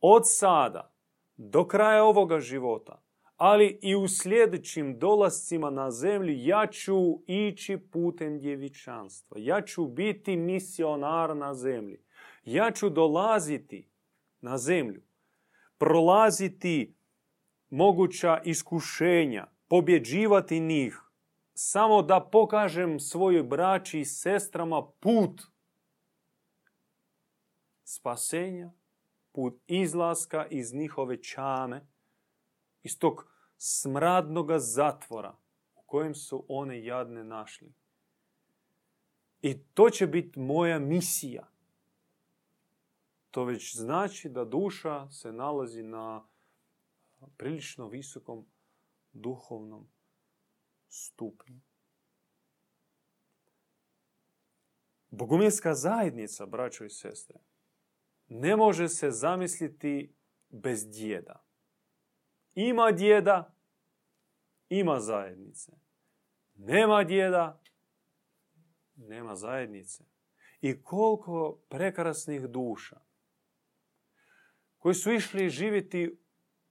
od sada do kraja ovoga života ali i u sljedećim dolascima na zemlju ja ću ići putem djevičanstva. Ja ću biti misionar na zemlji. Ja ću dolaziti na zemlju, prolaziti moguća iskušenja, pobjeđivati njih, samo da pokažem svojoj braći i sestrama put spasenja, put izlaska iz njihove čame, iz tog smradnoga zatvora u kojem su one jadne našli. I to će biti moja misija. To već znači da duša se nalazi na prilično visokom duhovnom stupnju. Bogumilska zajednica, braćo i sestre, ne može se zamisliti bez djeda. Ima djeda, ima zajednice. Nema djeda, nema zajednice. I koliko prekrasnih duša koji su išli živjeti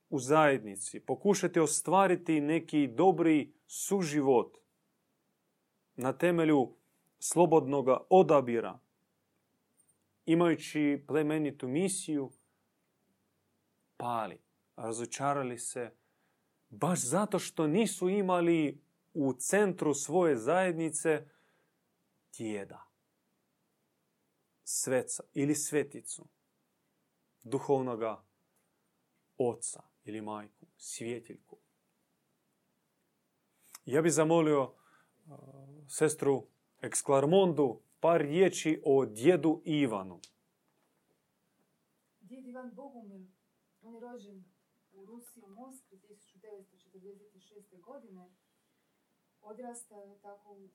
u zajednici, pokušati ostvariti neki dobri suživot na temelju slobodnog odabira, imajući plemenitu misiju, pali razočarali se baš zato što nisu imali u centru svoje zajednice djeda, sveca ili sveticu, duhovnoga oca ili majku, svjetiljku. Ja bih zamolio uh, sestru Eksklarmondu par riječi o djedu Ivanu. Djed Ivan Bogumil, on je rođen u Rusiji u Moskvi 1946. godine odrastao tako u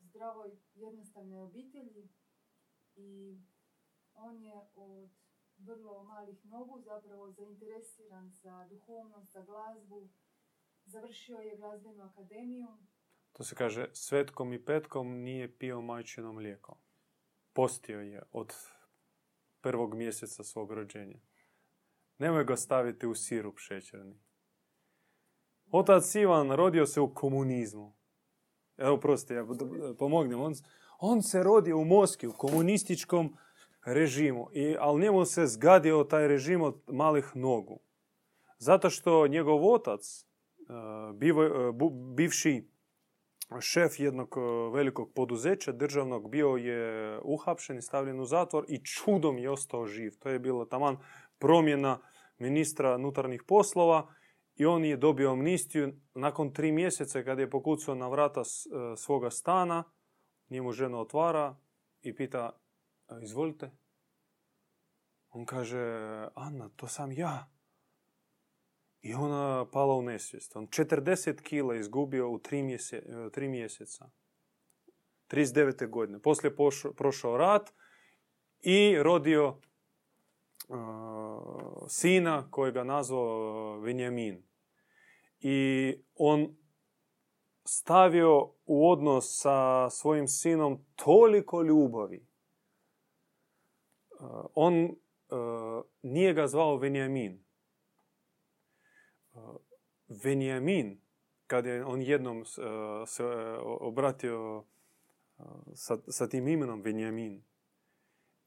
zdravoj, jednostavnoj obitelji i on je od vrlo malih nogu zapravo zainteresiran za duhovnost, za glazbu. Završio je glazbenu akademiju. To se kaže, svetkom i petkom nije pio majčinom mlijeko. Postio je od prvog mjeseca svog rođenja. Nemoj ga staviti u sirup šećerni. Otac Ivan rodio se u komunizmu. Evo, prosti, ja pomognem. On, on se rodio u Moskvi, u komunističkom režimu, i, ali njemu se zgadio taj režim od malih nogu. Zato što njegov otac, uh, bivši šef jednog velikog poduzeća državnog bio je uhapšen i stavljen u zatvor i čudom je ostao živ. To je bilo taman promjena ministra unutarnjih poslova i on je dobio amnistiju nakon tri mjeseca kad je pokucao na vrata e, svoga stana, njemu žena otvara i pita, e, izvolite. On kaže, Anna, to sam ja. I ona pala u nesvijest. On 40 kila izgubio u tri, mjese, e, tri mjeseca. 39. godine. Poslije prošao rat i rodio sina kojega nazvao Venjamin. I on stavio u odnos sa svojim sinom toliko ljubavi. On nije ga zvao Venjamin. Venjamin, kad je on jednom se obratio sa, sa tim imenom Venjamin,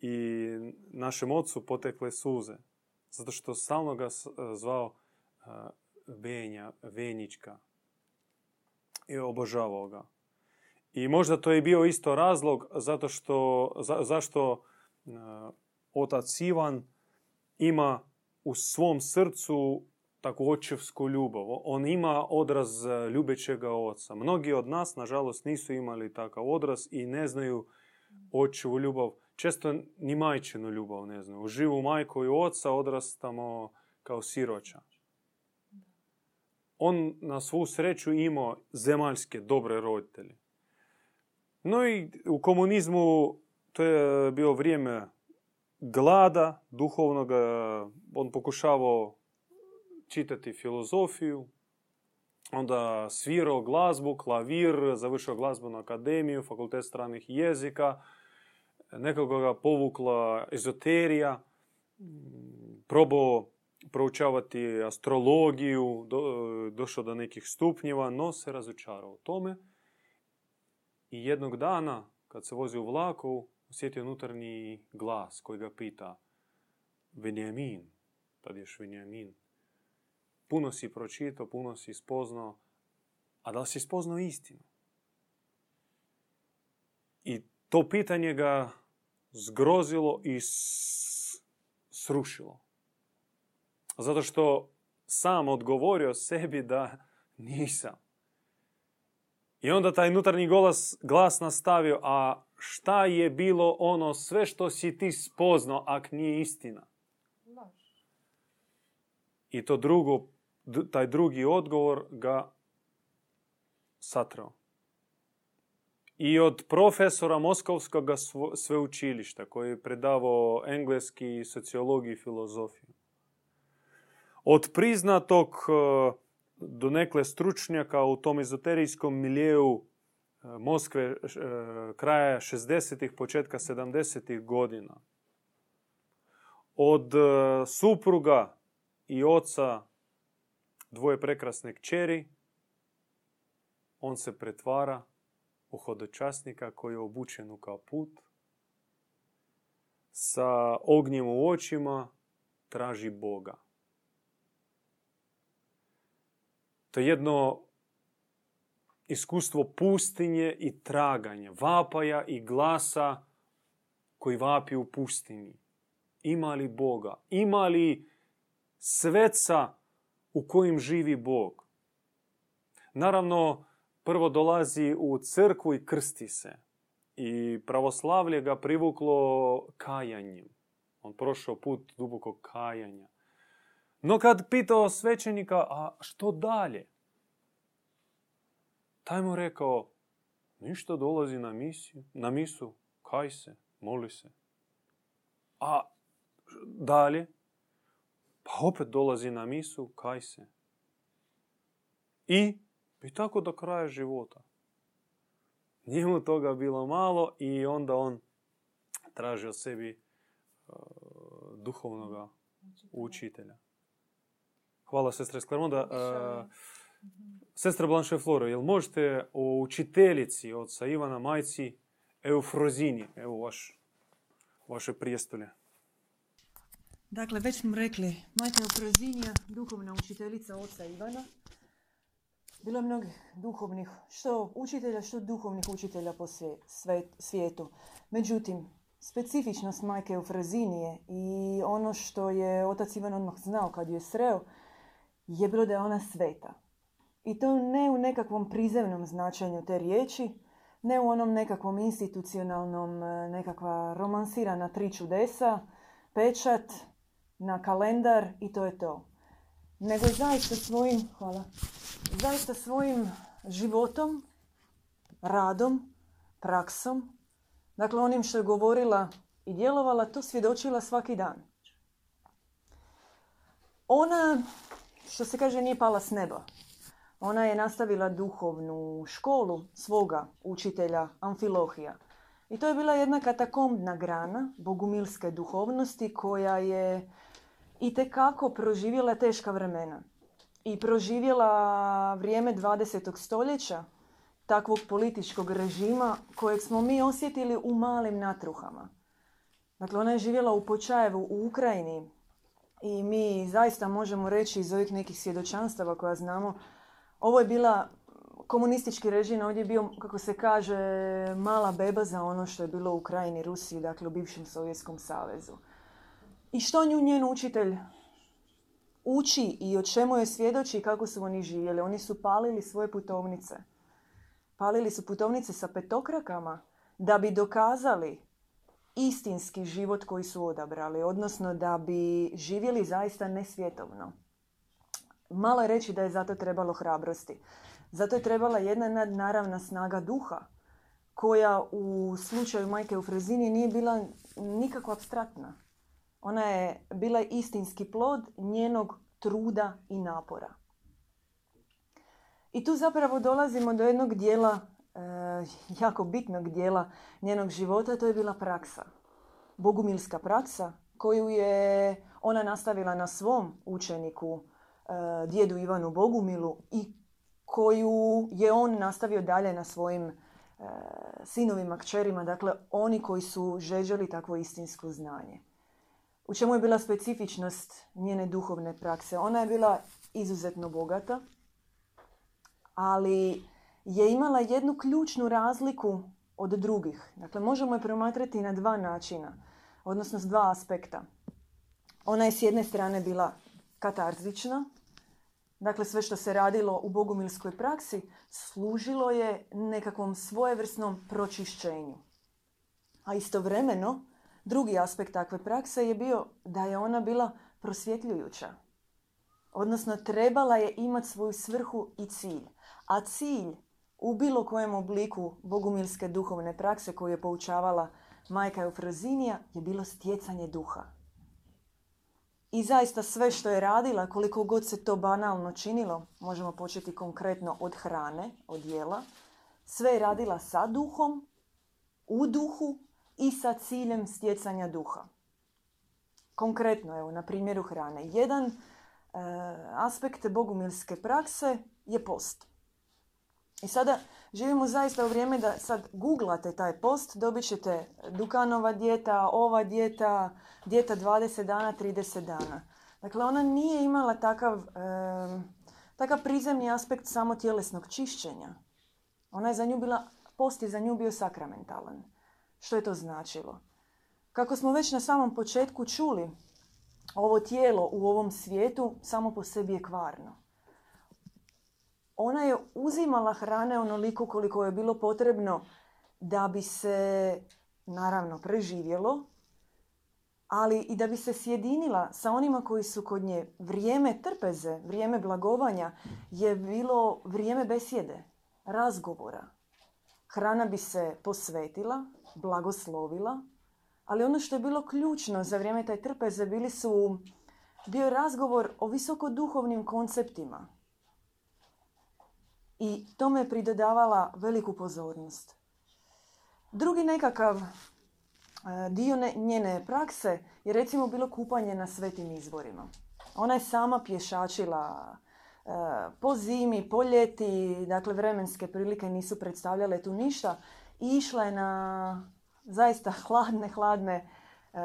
i našem ocu potekle suze. Zato što stalno ga zvao Venja, Venjička. I obožavao ga. I možda to je bio isto razlog zato što, zašto otac Ivan ima u svom srcu takvu očevsku ljubav. On ima odraz ljubećega oca. Mnogi od nas, nažalost, nisu imali takav odraz i ne znaju očevu ljubav često ni majčinu ljubav ne znaju. U živu majku i oca odrastamo kao siroća. On na svu sreću imao zemaljske dobre roditelje. No i u komunizmu to je bilo vrijeme glada duhovnog. On pokušavao čitati filozofiju, onda svirao glazbu, klavir, završio glazbenu akademiju, fakultet stranih jezika, nekako ga povukla ezoterija, probao proučavati astrologiju, do, došao do nekih stupnjeva, no se razočarao u tome. I jednog dana, kad se vozi u vlaku, osjetio unutarnji glas koji ga pita Venjamin, tad je Venjamin, puno si pročitao, puno si spoznao, a da li si spoznao istinu? I to pitanje ga zgrozilo i srušilo. Zato što sam odgovorio sebi da nisam. I onda taj unutarnji glas, glas nastavio, a šta je bilo ono sve što si ti spoznao, ak nije istina? I to drugo, taj drugi odgovor ga satrao i od profesora Moskovskog sveučilišta koji je predavao engleski, sociologiju i filozofiju. Od priznatog e, donekle stručnjaka u tom ezoterijskom milijeu e, Moskve e, kraja 60-ih, početka 70-ih godina. Od supruga i oca dvoje prekrasne kćeri, on se pretvara u hodočasnika koji je obučen u kaput, sa ognjem u očima traži Boga. To je jedno iskustvo pustinje i traganja, vapaja i glasa koji vapi u pustinji. Ima li Boga? Ima li sveca u kojim živi Bog? Naravno, prvo dolazi u crkvu i krsti se. I pravoslavlje ga privuklo kajanjem. On prošao put dubokog kajanja. No kad pitao svećenika, a što dalje? Taj mu rekao, ništa dolazi na, misiju, na misu, kaj se, moli se. A dalje? Pa opet dolazi na misu, kaj se. I i tako do kraja života. Njemu toga bilo malo i onda on tražio sebi uh, duhovnog učitelja. Hvala sestre Sklermonda. Uh, sestra Blanche Floro, jel možete o učiteljici oca Ivana Majci Eufrozini, evo vaš, vaše prijestolje. Dakle, već smo rekli, majka Eufrozinija, duhovna učiteljica oca Ivana, bilo je mnogih duhovnih, što učitelja, što duhovnih učitelja po svijetu. Međutim, specifičnost majke Eufrazinije i ono što je otac Ivan odmah znao kad ju je sreo, je bilo da je ona sveta. I to ne u nekakvom prizemnom značenju te riječi, ne u onom nekakvom institucionalnom, e, nekakva romansirana tri čudesa, pečat na kalendar i to je to. Nego zaista svojim, hvala, zaista svojim životom, radom, praksom, dakle onim što je govorila i djelovala, to svjedočila svaki dan. Ona, što se kaže, nije pala s neba. Ona je nastavila duhovnu školu svoga učitelja Amfilohija. I to je bila jedna katakombna grana bogumilske duhovnosti koja je i tekako proživjela teška vremena. I proživjela vrijeme 20. stoljeća takvog političkog režima kojeg smo mi osjetili u malim natruhama. Dakle, ona je živjela u Počajevu u Ukrajini i mi zaista možemo reći iz ovih nekih svjedočanstava koja znamo, ovo je bila komunistički režim, ovdje je bio, kako se kaže, mala beba za ono što je bilo u Ukrajini, Rusiji, dakle u bivšem Sovjetskom savezu. I što nju njen učitelj uči i o čemu je svjedoči i kako su oni živjeli. Oni su palili svoje putovnice. Palili su putovnice sa petokrakama da bi dokazali istinski život koji su odabrali, odnosno da bi živjeli zaista nesvjetovno. Malo je reći da je zato trebalo hrabrosti. Zato je trebala jedna nadnaravna snaga duha, koja u slučaju majke u Frezini nije bila nikako abstraktna. Ona je bila istinski plod njenog truda i napora. I tu zapravo dolazimo do jednog dijela, e, jako bitnog dijela njenog života, to je bila praksa. Bogumilska praksa koju je ona nastavila na svom učeniku, e, djedu Ivanu Bogumilu i koju je on nastavio dalje na svojim e, sinovima, kćerima, dakle oni koji su žeđali takvo istinsko znanje. U čemu je bila specifičnost njene duhovne prakse? Ona je bila izuzetno bogata, ali je imala jednu ključnu razliku od drugih. Dakle, možemo je promatrati na dva načina, odnosno s dva aspekta. Ona je s jedne strane bila katarzična, dakle sve što se radilo u bogumilskoj praksi služilo je nekakvom svojevrsnom pročišćenju. A istovremeno, drugi aspekt takve prakse je bio da je ona bila prosvjetljujuća. Odnosno, trebala je imati svoju svrhu i cilj. A cilj u bilo kojem obliku bogumilske duhovne prakse koju je poučavala majka Eufrozinija je bilo stjecanje duha. I zaista sve što je radila, koliko god se to banalno činilo, možemo početi konkretno od hrane, od jela, sve je radila sa duhom, u duhu i sa ciljem stjecanja duha. Konkretno, evo, na primjeru hrane. Jedan e, aspekt bogumilske prakse je post. I sada živimo zaista u vrijeme da sad googlate taj post, dobit ćete Dukanova dijeta, ova dijeta, dijeta 20 dana, 30 dana. Dakle, ona nije imala takav, takav prizemni aspekt samo tjelesnog čišćenja. Ona je za nju bila, post je za nju bio sakramentalan. Što je to značilo? Kako smo već na samom početku čuli, ovo tijelo u ovom svijetu samo po sebi je kvarno ona je uzimala hrane onoliko koliko je bilo potrebno da bi se naravno preživjelo, ali i da bi se sjedinila sa onima koji su kod nje. Vrijeme trpeze, vrijeme blagovanja je bilo vrijeme besjede, razgovora. Hrana bi se posvetila, blagoslovila, ali ono što je bilo ključno za vrijeme taj trpeze bili su bio razgovor o visokoduhovnim konceptima, i tome je pridodavala veliku pozornost. Drugi nekakav e, dio njene prakse je recimo bilo kupanje na svetim izvorima. Ona je sama pješačila e, po zimi, po ljeti, dakle vremenske prilike nisu predstavljale tu ništa išla je na zaista hladne, hladne e,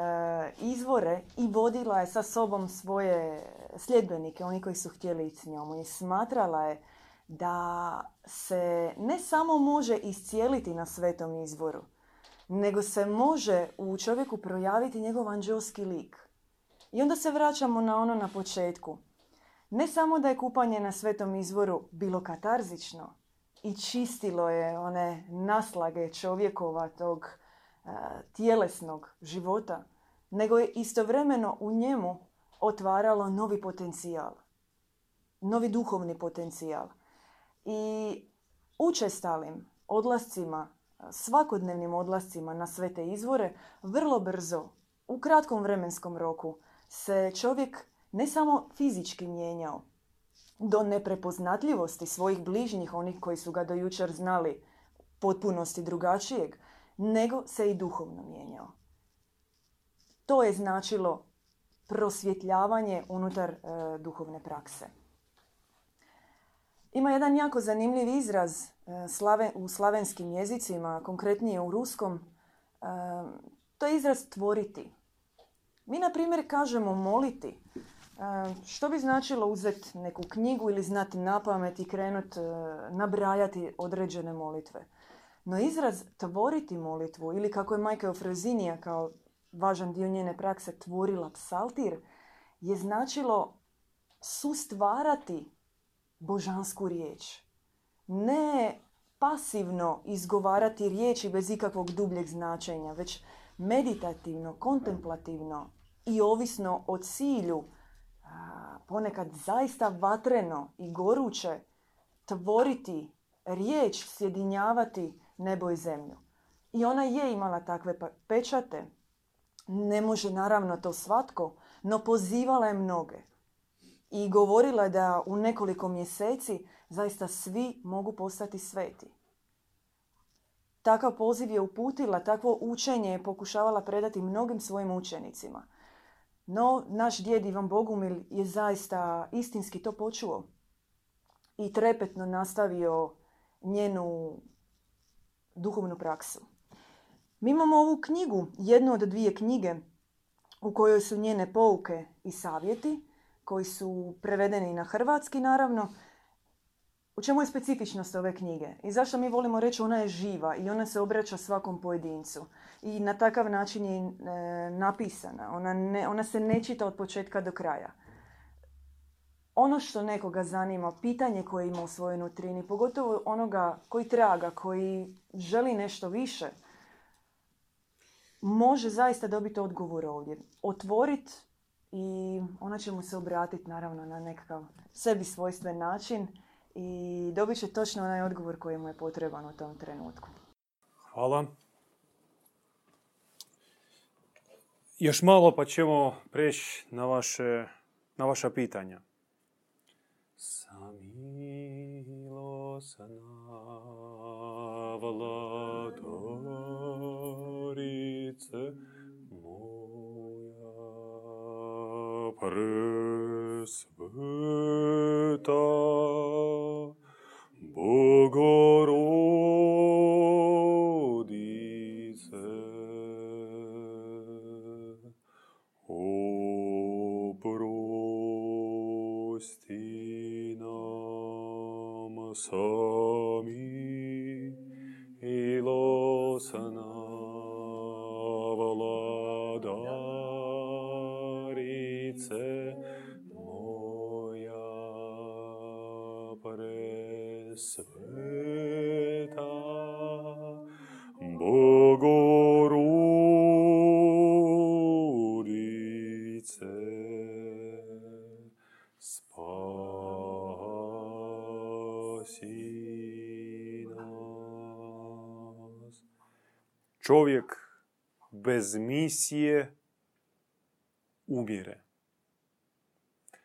izvore i vodila je sa sobom svoje sljedbenike, oni koji su htjeli ići s njom. I smatrala je da se ne samo može iscijeliti na svetom izvoru, nego se može u čovjeku projaviti njegov anđelski lik. I onda se vraćamo na ono na početku. Ne samo da je kupanje na svetom izvoru bilo katarzično i čistilo je one naslage čovjekova tog e, tjelesnog života, nego je istovremeno u njemu otvaralo novi potencijal, novi duhovni potencijal. I učestalim odlascima, svakodnevnim odlascima na sve te izvore, vrlo brzo, u kratkom vremenskom roku, se čovjek ne samo fizički mijenjao do neprepoznatljivosti svojih bližnjih, onih koji su ga do jučer znali potpunosti drugačijeg, nego se i duhovno mijenjao. To je značilo prosvjetljavanje unutar e, duhovne prakse. Ima jedan jako zanimljiv izraz e, u slavenskim jezicima, konkretnije u ruskom. E, to je izraz tvoriti. Mi, na primjer, kažemo moliti. Što bi značilo uzeti neku knjigu ili znati na pamet i krenuti nabrajati određene molitve? No izraz tvoriti molitvu ili kako je majka Eufrozinija kao važan dio njene prakse tvorila psaltir, je značilo sustvarati božansku riječ. Ne pasivno izgovarati riječi bez ikakvog dubljeg značenja, već meditativno, kontemplativno i ovisno o cilju, ponekad zaista vatreno i goruće, tvoriti riječ, sjedinjavati nebo i zemlju. I ona je imala takve pa- pečate. Ne može naravno to svatko, no pozivala je mnoge. I govorila da u nekoliko mjeseci zaista svi mogu postati sveti. Takav poziv je uputila, takvo učenje je pokušavala predati mnogim svojim učenicima. No, naš djed Ivan Bogumil je zaista istinski to počuo i trepetno nastavio njenu duhovnu praksu. Mi imamo ovu knjigu, jednu od dvije knjige u kojoj su njene pouke i savjeti, koji su prevedeni na hrvatski naravno. U čemu je specifičnost ove knjige? I zašto mi volimo reći ona je živa i ona se obraća svakom pojedincu. I na takav način je e, napisana. Ona, ne, ona se ne čita od početka do kraja ono što nekoga zanima, pitanje koje ima u svojoj nutrini, pogotovo onoga koji traga, koji želi nešto više, može zaista dobiti odgovor ovdje. Otvoriti i ona će mu se obratiti naravno na nekakav sebi svojstven način i dobit će točno onaj odgovor koji mu je potreban u tom trenutku. Hvala. Još malo pa ćemo preći na, vaše, na vaša pitanja. Samilosna vladarice moja presveta Bogorodice bez misije umire.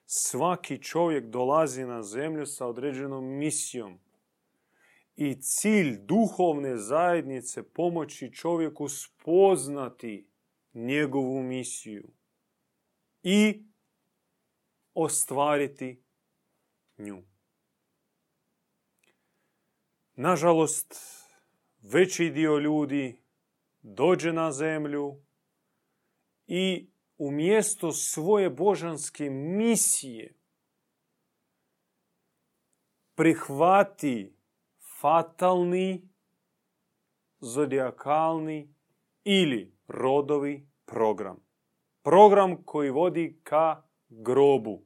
Svaki čovjek dolazi na zemlju sa određenom misijom. I cilj duhovne zajednice pomoći čovjeku spoznati njegovu misiju i ostvariti nju. Nažalost, veći dio ljudi dođe na zemlju i umjesto svoje božanske misije prihvati fatalni, zodijakalni ili rodovi program. Program koji vodi ka grobu.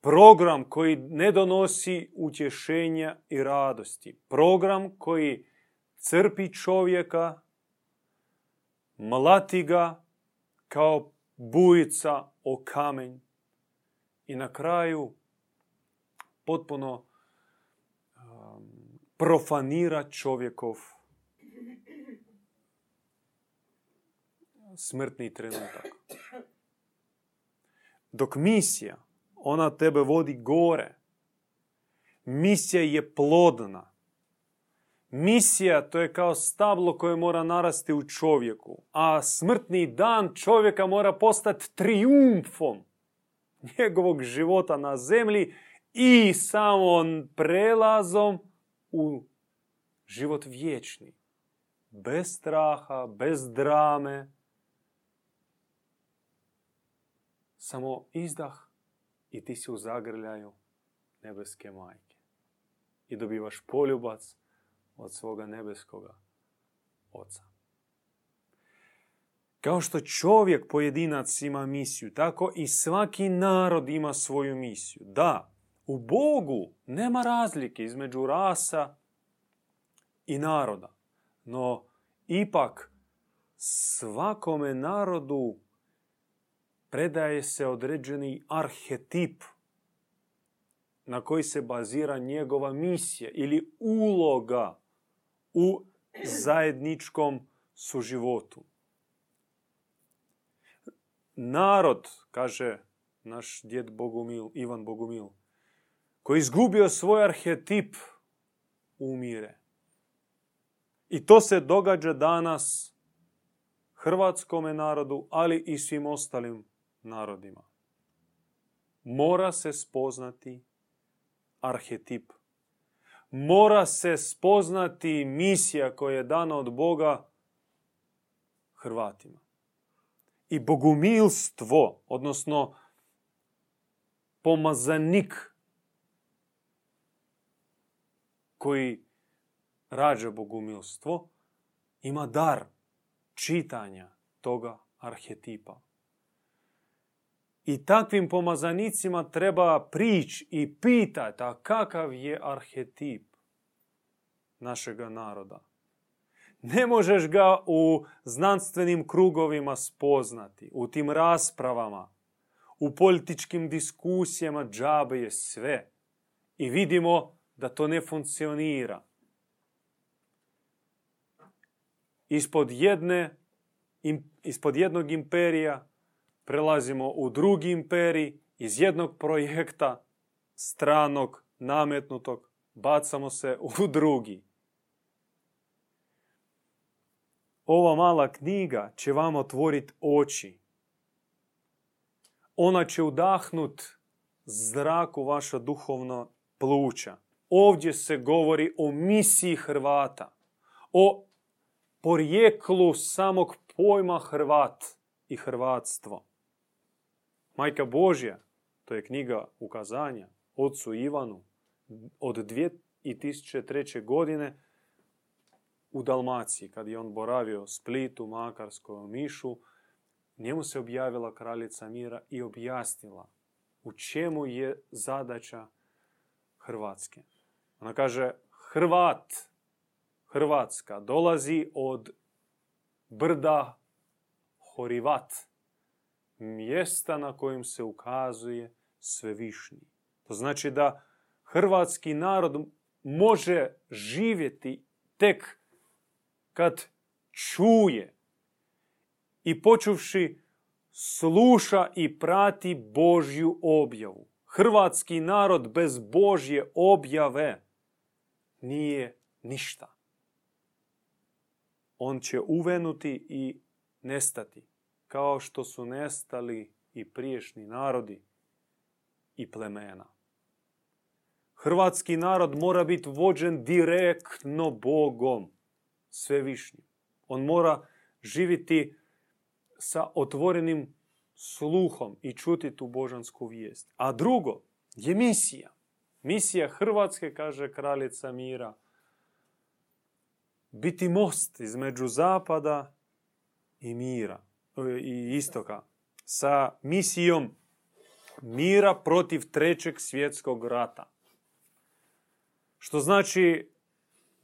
Program koji ne donosi utješenja i radosti. Program koji crpi čovjeka, mlati ga kao bujica o kamen i na kraju potpuno um, profanira čovjekov smrtni trenutak. Dok misija, ona tebe vodi gore. Misija je plodna. Misija to je kao stablo koje mora narasti u čovjeku, a smrtni dan čovjeka mora postati triumfom njegovog života na zemlji i samom prelazom u život vječni. Bez straha, bez drame. Samo izdah i ti si u zagrljaju nebeske majke. I dobivaš poljubac od svoga nebeskoga oca. Kao što čovjek pojedinac ima misiju, tako i svaki narod ima svoju misiju. Da, u Bogu nema razlike između rasa i naroda. No, ipak svakome narodu predaje se određeni arhetip na koji se bazira njegova misija ili uloga u zajedničkom suživotu. Narod, kaže naš djed Bogumil, Ivan Bogumil, koji izgubio svoj arhetip, umire. I to se događa danas hrvatskome narodu, ali i svim ostalim narodima. Mora se spoznati arhetip. Mora se spoznati misija koja je dana od Boga Hrvatima. I bogumilstvo, odnosno pomazanik koji rađa bogumilstvo, ima dar čitanja toga arhetipa. I takvim pomazanicima treba prići i pitati, a kakav je arhetip našega naroda. Ne možeš ga u znanstvenim krugovima spoznati, u tim raspravama, u političkim diskusijama džabe je sve. I vidimo da to ne funkcionira. Ispod, jedne, ispod jednog imperija prelazimo u drugi imperij, iz jednog projekta stranog, nametnutog, bacamo se u drugi. Ova mala knjiga će vam otvoriti oči. Ona će udahnut zraku vaša duhovna pluća. Ovdje se govori o misiji Hrvata, o porijeklu samog pojma Hrvat i Hrvatstvo. Majka Božja, to je knjiga ukazanja, ocu Ivanu, od 2003. godine u Dalmaciji, kad je on boravio Splitu, Makarskoj, Mišu, njemu se objavila kraljica mira i objasnila u čemu je zadaća Hrvatske. Ona kaže, Hrvat, Hrvatska, dolazi od brda Horivat, mjesta na kojem se ukazuje svevišnji. To znači da hrvatski narod može živjeti tek kad čuje i počuvši sluša i prati Božju objavu. Hrvatski narod bez Božje objave nije ništa. On će uvenuti i nestati, kao što su nestali i priješnji narodi i plemena. Hrvatski narod mora biti vođen direktno Bogom, svevišnjim. On mora živjeti sa otvorenim sluhom i čuti tu božansku vijest. A drugo je misija. Misija Hrvatske, kaže kraljica mira, biti most između zapada i mira i istoka sa misijom mira protiv trećeg svjetskog rata. Što znači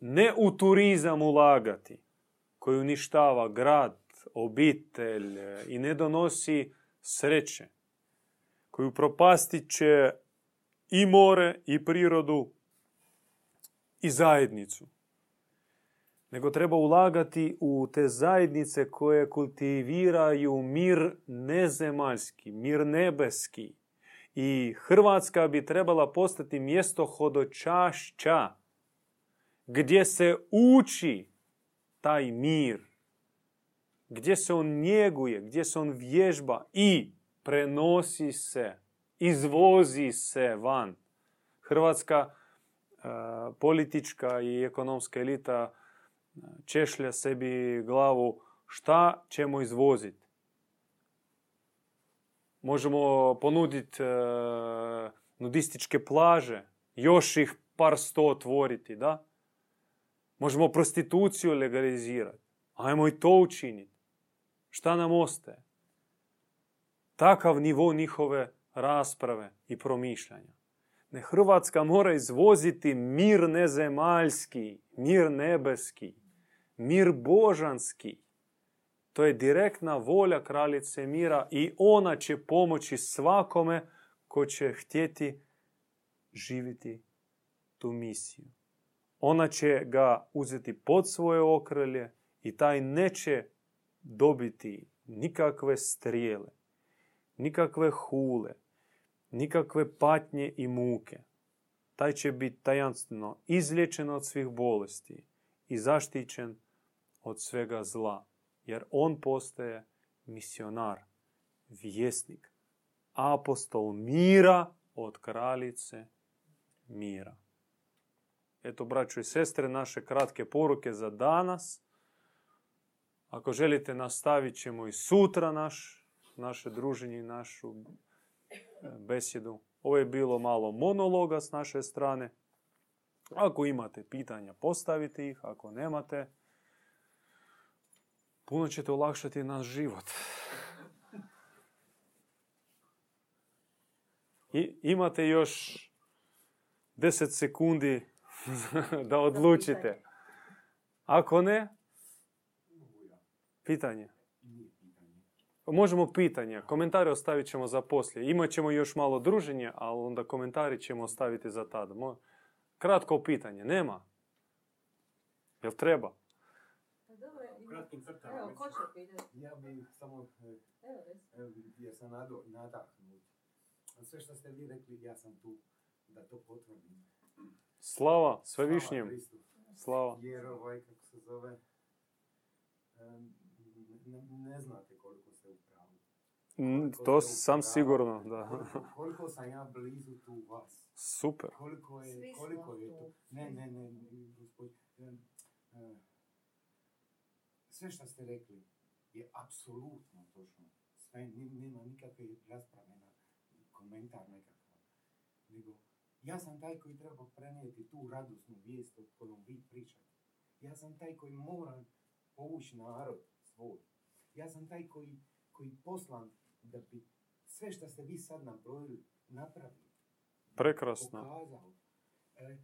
ne u turizam ulagati, koji uništava grad, obitelj i ne donosi sreće, koji propastit će i more, i prirodu, i zajednicu. Nego treba ulagati u te zajednice koje kultiviraju mir nezemaljski, mir nebeski. I Hrvatska bi trebala postati mjesto hodočašća gdje se uči taj mir, gdje se on njeguje, gdje se on vježba i prenosi se, izvozi se van. Hrvatska e, politička i ekonomska elita češlja sebi glavu šta ćemo izvoziti. Možemo ponuditi e, nudističke plaže, još ih par sto otvoriti, da? Možemo prostituciju legalizirati. Ajmo i to učiniti. Šta nam ostaje? Takav nivo njihove rasprave i promišljanja. Ne, Hrvatska mora izvoziti mir nezemaljski, mir nebeski, mir božanski. To je direktna volja kraljice mira i ona će pomoći svakome ko će htjeti živjeti tu misiju. Ona će ga uzeti pod svoje okrelje i taj neće dobiti nikakve strijele, nikakve hule, nikakve patnje i muke. Taj će biti tajanstveno izlječen od svih bolesti i zaštićen od svega zla, jer on postaje misionar, vjesnik, apostol mira od kraljice mira. Eto, braćo i sestre, naše kratke poruke za danas. Ako želite, nastavit ćemo i sutra naš, naše druženje i našu e, besjedu. Ovo je bilo malo monologa s naše strane. Ako imate pitanja, postavite ih. Ako nemate, puno ćete olakšati naš život. I, imate još 10 sekundi da odlučite. Ako ne, pitanje. Možemo pitanja. Komentare ostavit ćemo za poslije. Imat ćemo još malo druženja, ali onda komentari ćemo ostaviti za tada. Kratko pitanje. Nema? Jel treba? Kratkim crtama. Evo, ko će pitati? Ja bih samo, evo, jer sam nadahnut. Sve što ste vi rekli, ja sam tu da to potvrdim. Slava svevišnjem. Slava. Jer ovaj, kako se zove, ne, ne znate koliko ste u pravu. Mm, to sam sigurno, da. Koliko, koliko sam ja blizu tu vas. Super. Koliko je, koliko je to. Ne, ne, ne, gospod, sve što ste rekli je apsolutno točno. Sve, nema nikakve rasprave na komentar nekakav. Nego, ja sam taj koji treba prenijeti tu radosnu vijest o kojom vi pričate. Ja sam taj koji mora povući narod svoj. Ja sam taj koji, koji poslan da bi sve što ste vi sad nabrojili napravili. Prekrasno. Pokazao. E,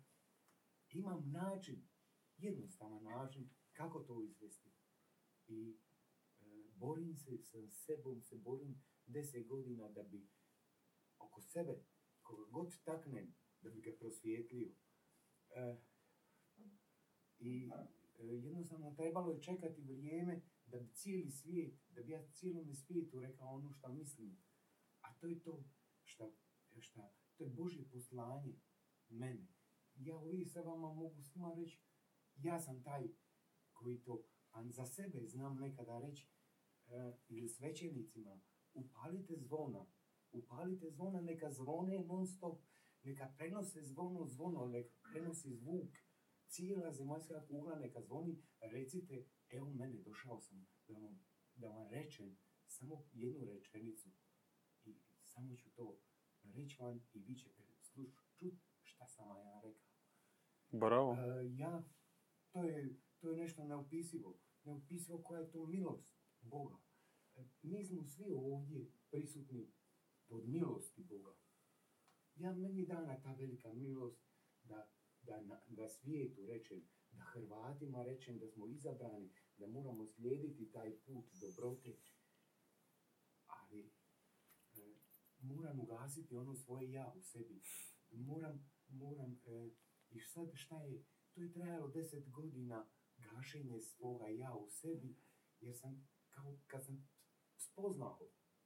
imam način, jednostavan način kako to izvesti. I e, borim se sa sebom, se borim deset godina da bi oko sebe, koga god taknem, da bi ga prosvijetlio. E, I e, jednostavno trebalo je čekati vrijeme da bi cijeli svijet, da bi ja cijelom svijetu rekao ono što mislim. A to je to što, šta, to je Božje poslanje mene. Ja uvijek sa vama mogu svima reći, ja sam taj koji to, a za sebe znam nekada reći, e, ili svećenicima, upalite zvona, upalite zvona, neka zvone non stop, neka prenose zvono, zvono, neka prenosi zvuk, cijela zemaljska kugla neka zvoni, recite, evo mene, došao sam da vam, da vam rečem samo jednu rečenicu i samo ću to reći vam i vi ćete čut šta sam vam ja rekao. Bravo. E, ja, to je, to je nešto neopisivo. Neopisivo koja je to milost Boga. Mi smo svi ovdje prisutni pod milosti Boga. Ja meni dana ta velika milost da, da, da svijetu rečem, da Hrvatima rečem da smo izabrani, da moramo slijediti taj put dobrote. Ali e, moram ugasiti ono svoje ja u sebi. Moram, moram, e, i sad šta je, to je trajalo deset godina gašenje svoga ja u sebi, jer sam, kao kad sam spoznao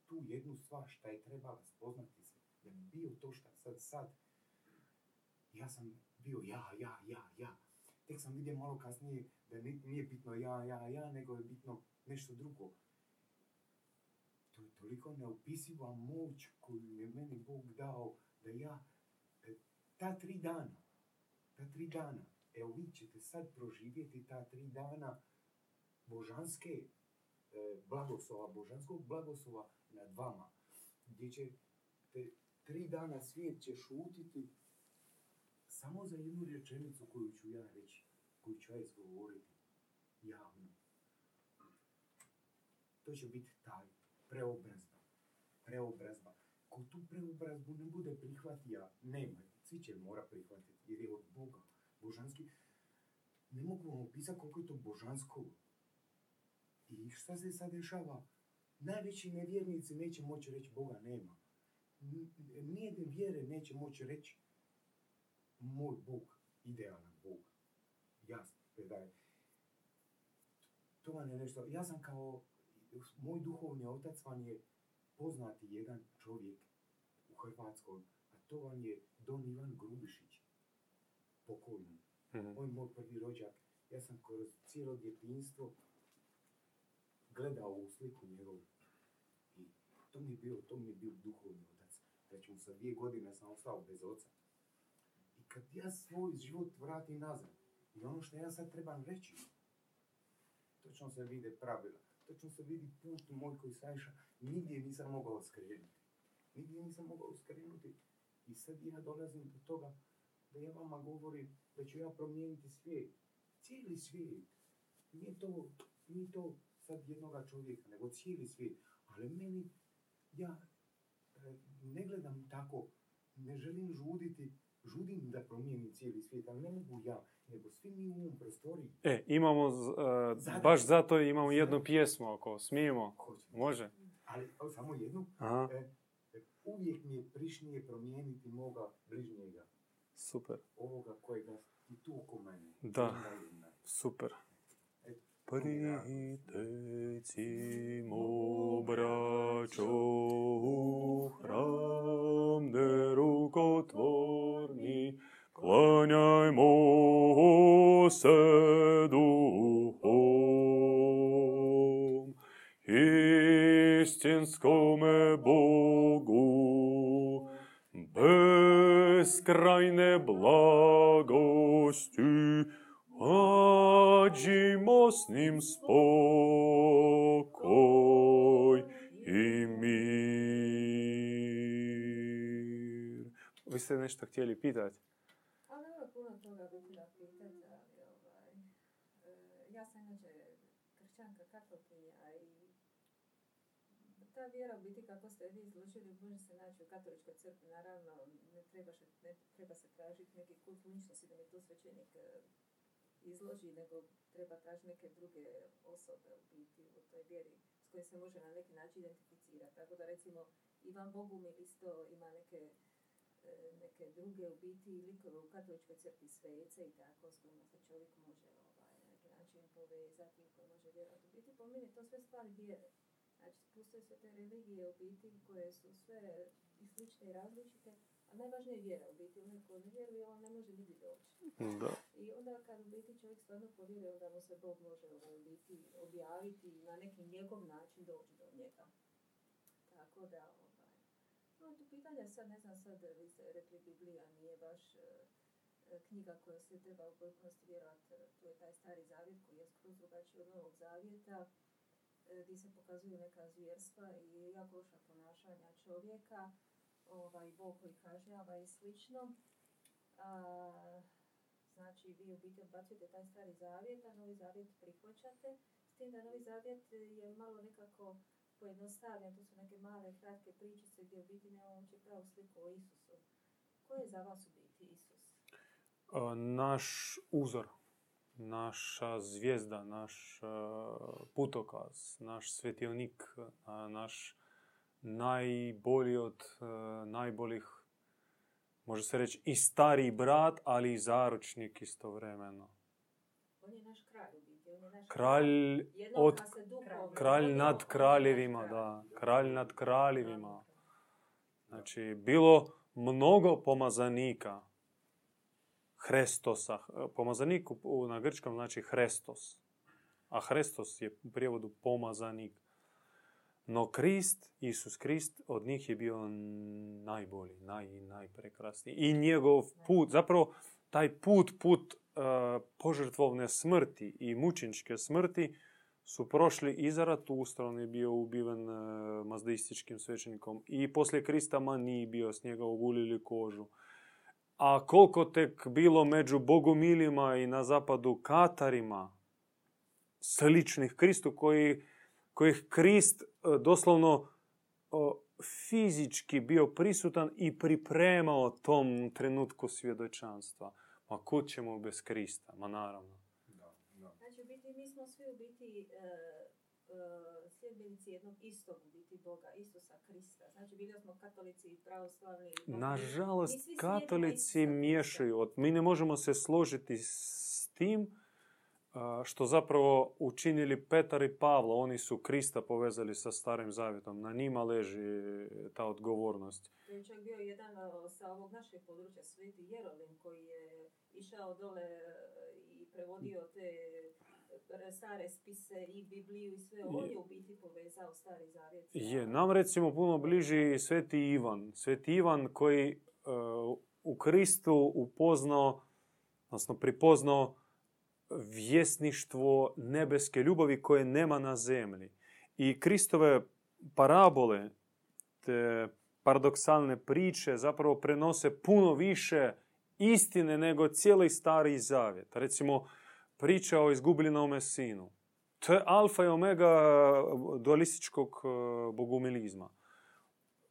tu jednu stvar šta je trebala spoznati se, da bi bio to šta sad, sad, ja sam bio ja, ja, ja, ja. tek sam vidio malo kasnije da ni- nije bitno ja, ja, ja, nego je bitno nešto drugo. To je toliko neopisiva moć koju je meni Bog dao da ja e, ta tri dana, ta tri dana, evo vi ćete sad proživjeti ta tri dana božanske e, blagoslova, božanskog blagoslova nad vama, gdje će te tri dana svijet će šutiti samo za jednu rečenicu koju ću ja reći, koju ću ja izgovoriti javno. To će biti taj preobrazba. Preobrazba. Ko tu preobrazbu ne bude prihvatija, nema. Svi će mora prihvatiti jer je od Boga. Božanski. Ne mogu vam opisati koliko je to božansko. I šta se sad dešava? Najveći nevjernici neće moći reći Boga nema. Nijedne vjere neće moći reći moj Bog, idealan Bog. Jasno, da je. To vam je nešto, ja sam kao, moj duhovni otac vam je poznati jedan čovjek u Hrvatskoj, a to vam je Don Ivan Grubišić, pokojni. Mhm. On je moj prvi rođak. Ja sam kroz cijelo djetinjstvo gledao u sliku njegovu. I to mi je bio, to mi je bio duhovni otac. Već mu sa dvije godine sam ostao bez oca. I kad ja svoj život vratim nazad, i ono što ja sad trebam reći, točno se vide pravila, točno se vidi put moj koji sam išao, nigdje nisam mogao skrenuti. Nigdje nisam mogao skrenuti. I sad ja dolazim do toga da ja vama govorim da ću ja promijeniti svijet. Cijeli svijet. Nije to, nije to sad jednoga čovjeka, nego cijeli svijet. Ali meni, ja e, ne gledam tako, ne želim žuditi, žudim da promijenim cijeli svijet, ali ne mogu ja, nego svi mi u ovom prostoriji. E, imamo, e, baš zato imamo jednu pjesmu ako smijemo. Može? Ali o, samo jednu, e, e, uvijek mi je prišnije promijeniti moga bližnjega, super, ovoga kojega i tu oko mene. Da. Jedna jedna. super. Eto, Pritecimo, braćo, u hram nerukotvorni, klanjajmo se duhom, istinskome Bogu, beskrajne blagosti, Ađimo s njim spokoj i mir. Vi ste nešto htjeli pitati? Ali nema puno toga biti da pitati, ali ovaj, e, ja sam inače kršćanka katolkinja i ta vjera u biti kako ste vi izložili može se naći u katoličkoj crkvi, naravno ne treba, se, ne treba se tražiti neki kult ličnosti da mi to svećenik e, izloži, nego treba tražiti neke druge osobe u biti u toj vjeri s kojim se može na neki način identificirati. Tako da recimo Ivan Bogumil isto ima neke e, neke druge u biti likove u katoličkoj crkvi svece i tako s kojima se čovjek može ovaj, na neki način povezati i koji može vjerovati. U biti po meni to sve stvari vjere. Znači, postoje sve te religije u biti koje su sve i slične i različite, a najvažnije je vjera u biti. Onaj ko ne vjeruje, on ne može nigdje doći. Da. I onda kad u biti čovjek stvarno povjeruje, onda mu se Bog može ovaj, u biti objaviti i na neki njegov način doći do njega. Tako da, ovaj, no, tu pitanje sad, ne znam sad, vi ste rekli Biblija nije baš e, e, knjiga koja se treba u potpunosti vjerovati, to je taj stari zavjet koji je skroz drugačiji od novog zavjeta, gdje se pokazuju neka zvjerstva i jako loša ponašanja čovjeka, ovaj, Bog koji kažnjava i slično. A, znači, vi u biti odbacujete taj stari zavjet, a novi zavjet prihvaćate, s tim da novi zavjet je malo nekako pojednostavljen, to su neke male, kratke pričice gdje u biti nemamo uopće pravu sliku o Isusu. Ko je za vas u biti Isus? Naš uzor, naša zvijezda, naš a, putokaz, naš svjetionik, a, naš najbolji od a, najboljih, može se reći i stariji brat, ali i zaručnik istovremeno. On je naš kralj on je naš Kralj od kralj nad kraljevima, da. Kralj nad kraljevima. Znači, bilo mnogo pomazanika. Hrestosa. Pomazanik u- na grčkom znači Hrestos. A Hrestos je u prijevodu pomazanik. No Krist, Isus Krist, od njih je bio najbolji, naj, najprekrasniji. I njegov put, zapravo taj put, put e, požrtvovne smrti i mučeničke smrti su prošli i Zaratustra, on je bio ubiven e, mazdeističkim svećenikom. I poslije Krista ma nije bio, s njega ogulili kožu. A koliko tek bilo među bogomilima i na zapadu katarima, sličnih Kristu, koji, kojih Krist e, doslovno o, fizički bio prisutan i pripremao tom trenutku svjedočanstva. Ma kud ćemo bez Krista? Ma naravno. Da, da. Znači, u biti, mi smo svi u biti e, e, sljedbenici jednog istog u biti Boga, Isusa Krista. Znači, bili smo katolici, pravoslavni. i. Mi Nažalost, katolici miješaju. Mi ne možemo se složiti s tim što zapravo učinili Petar i Pavlo. Oni su Krista povezali sa Starim Zavjetom. Na njima leži ta odgovornost. To je čak bio jedan sa ovog našeg područja, Sveti Jerolim, koji je išao dole e, i prevodio te stare spise i Bibliju i sve. On je u biti povezao Stari Zavjet. Je, nam recimo puno bliži Sveti Ivan. Sveti Ivan koji e, u Kristu upoznao, odnosno pripoznao vjesništvo nebeske ljubavi koje nema na zemlji. I Kristove parabole, te paradoksalne priče zapravo prenose puno više istine nego cijeli stari zavjet. Recimo, priča o izgubljenome sinu. To je alfa i omega dualističkog e, bogumilizma.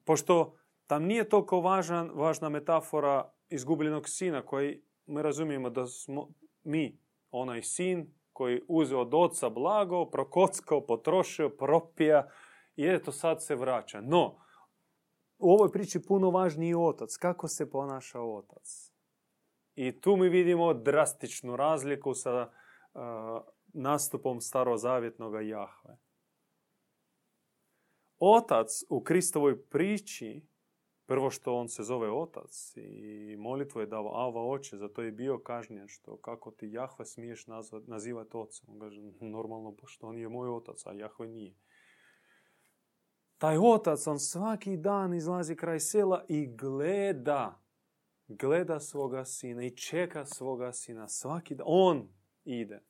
Pošto tam nije toliko važan, važna metafora izgubljenog sina koji mi razumijemo da smo mi, onaj sin koji uzeo od oca blago, prokockao, potrošio, propija i eto sad se vraća. No, u ovoj priči puno važniji je otac. Kako se ponaša otac? I tu mi vidimo drastičnu razliku sa uh, nastupom starozavjetnog Jahve. Otac u Kristovoj priči, prvo što on se zove otac i molitvu je dao Ava oče, zato je bio kažnjen što kako ti Jahve smiješ nazvat, nazivati ocem. On kaže, normalno, pošto on je moj otac, a Jahve nije. Taj otac, on svaki dan izlazi kraj sela i gleda, gleda svoga sina i čeka svoga sina svaki dan. On ide.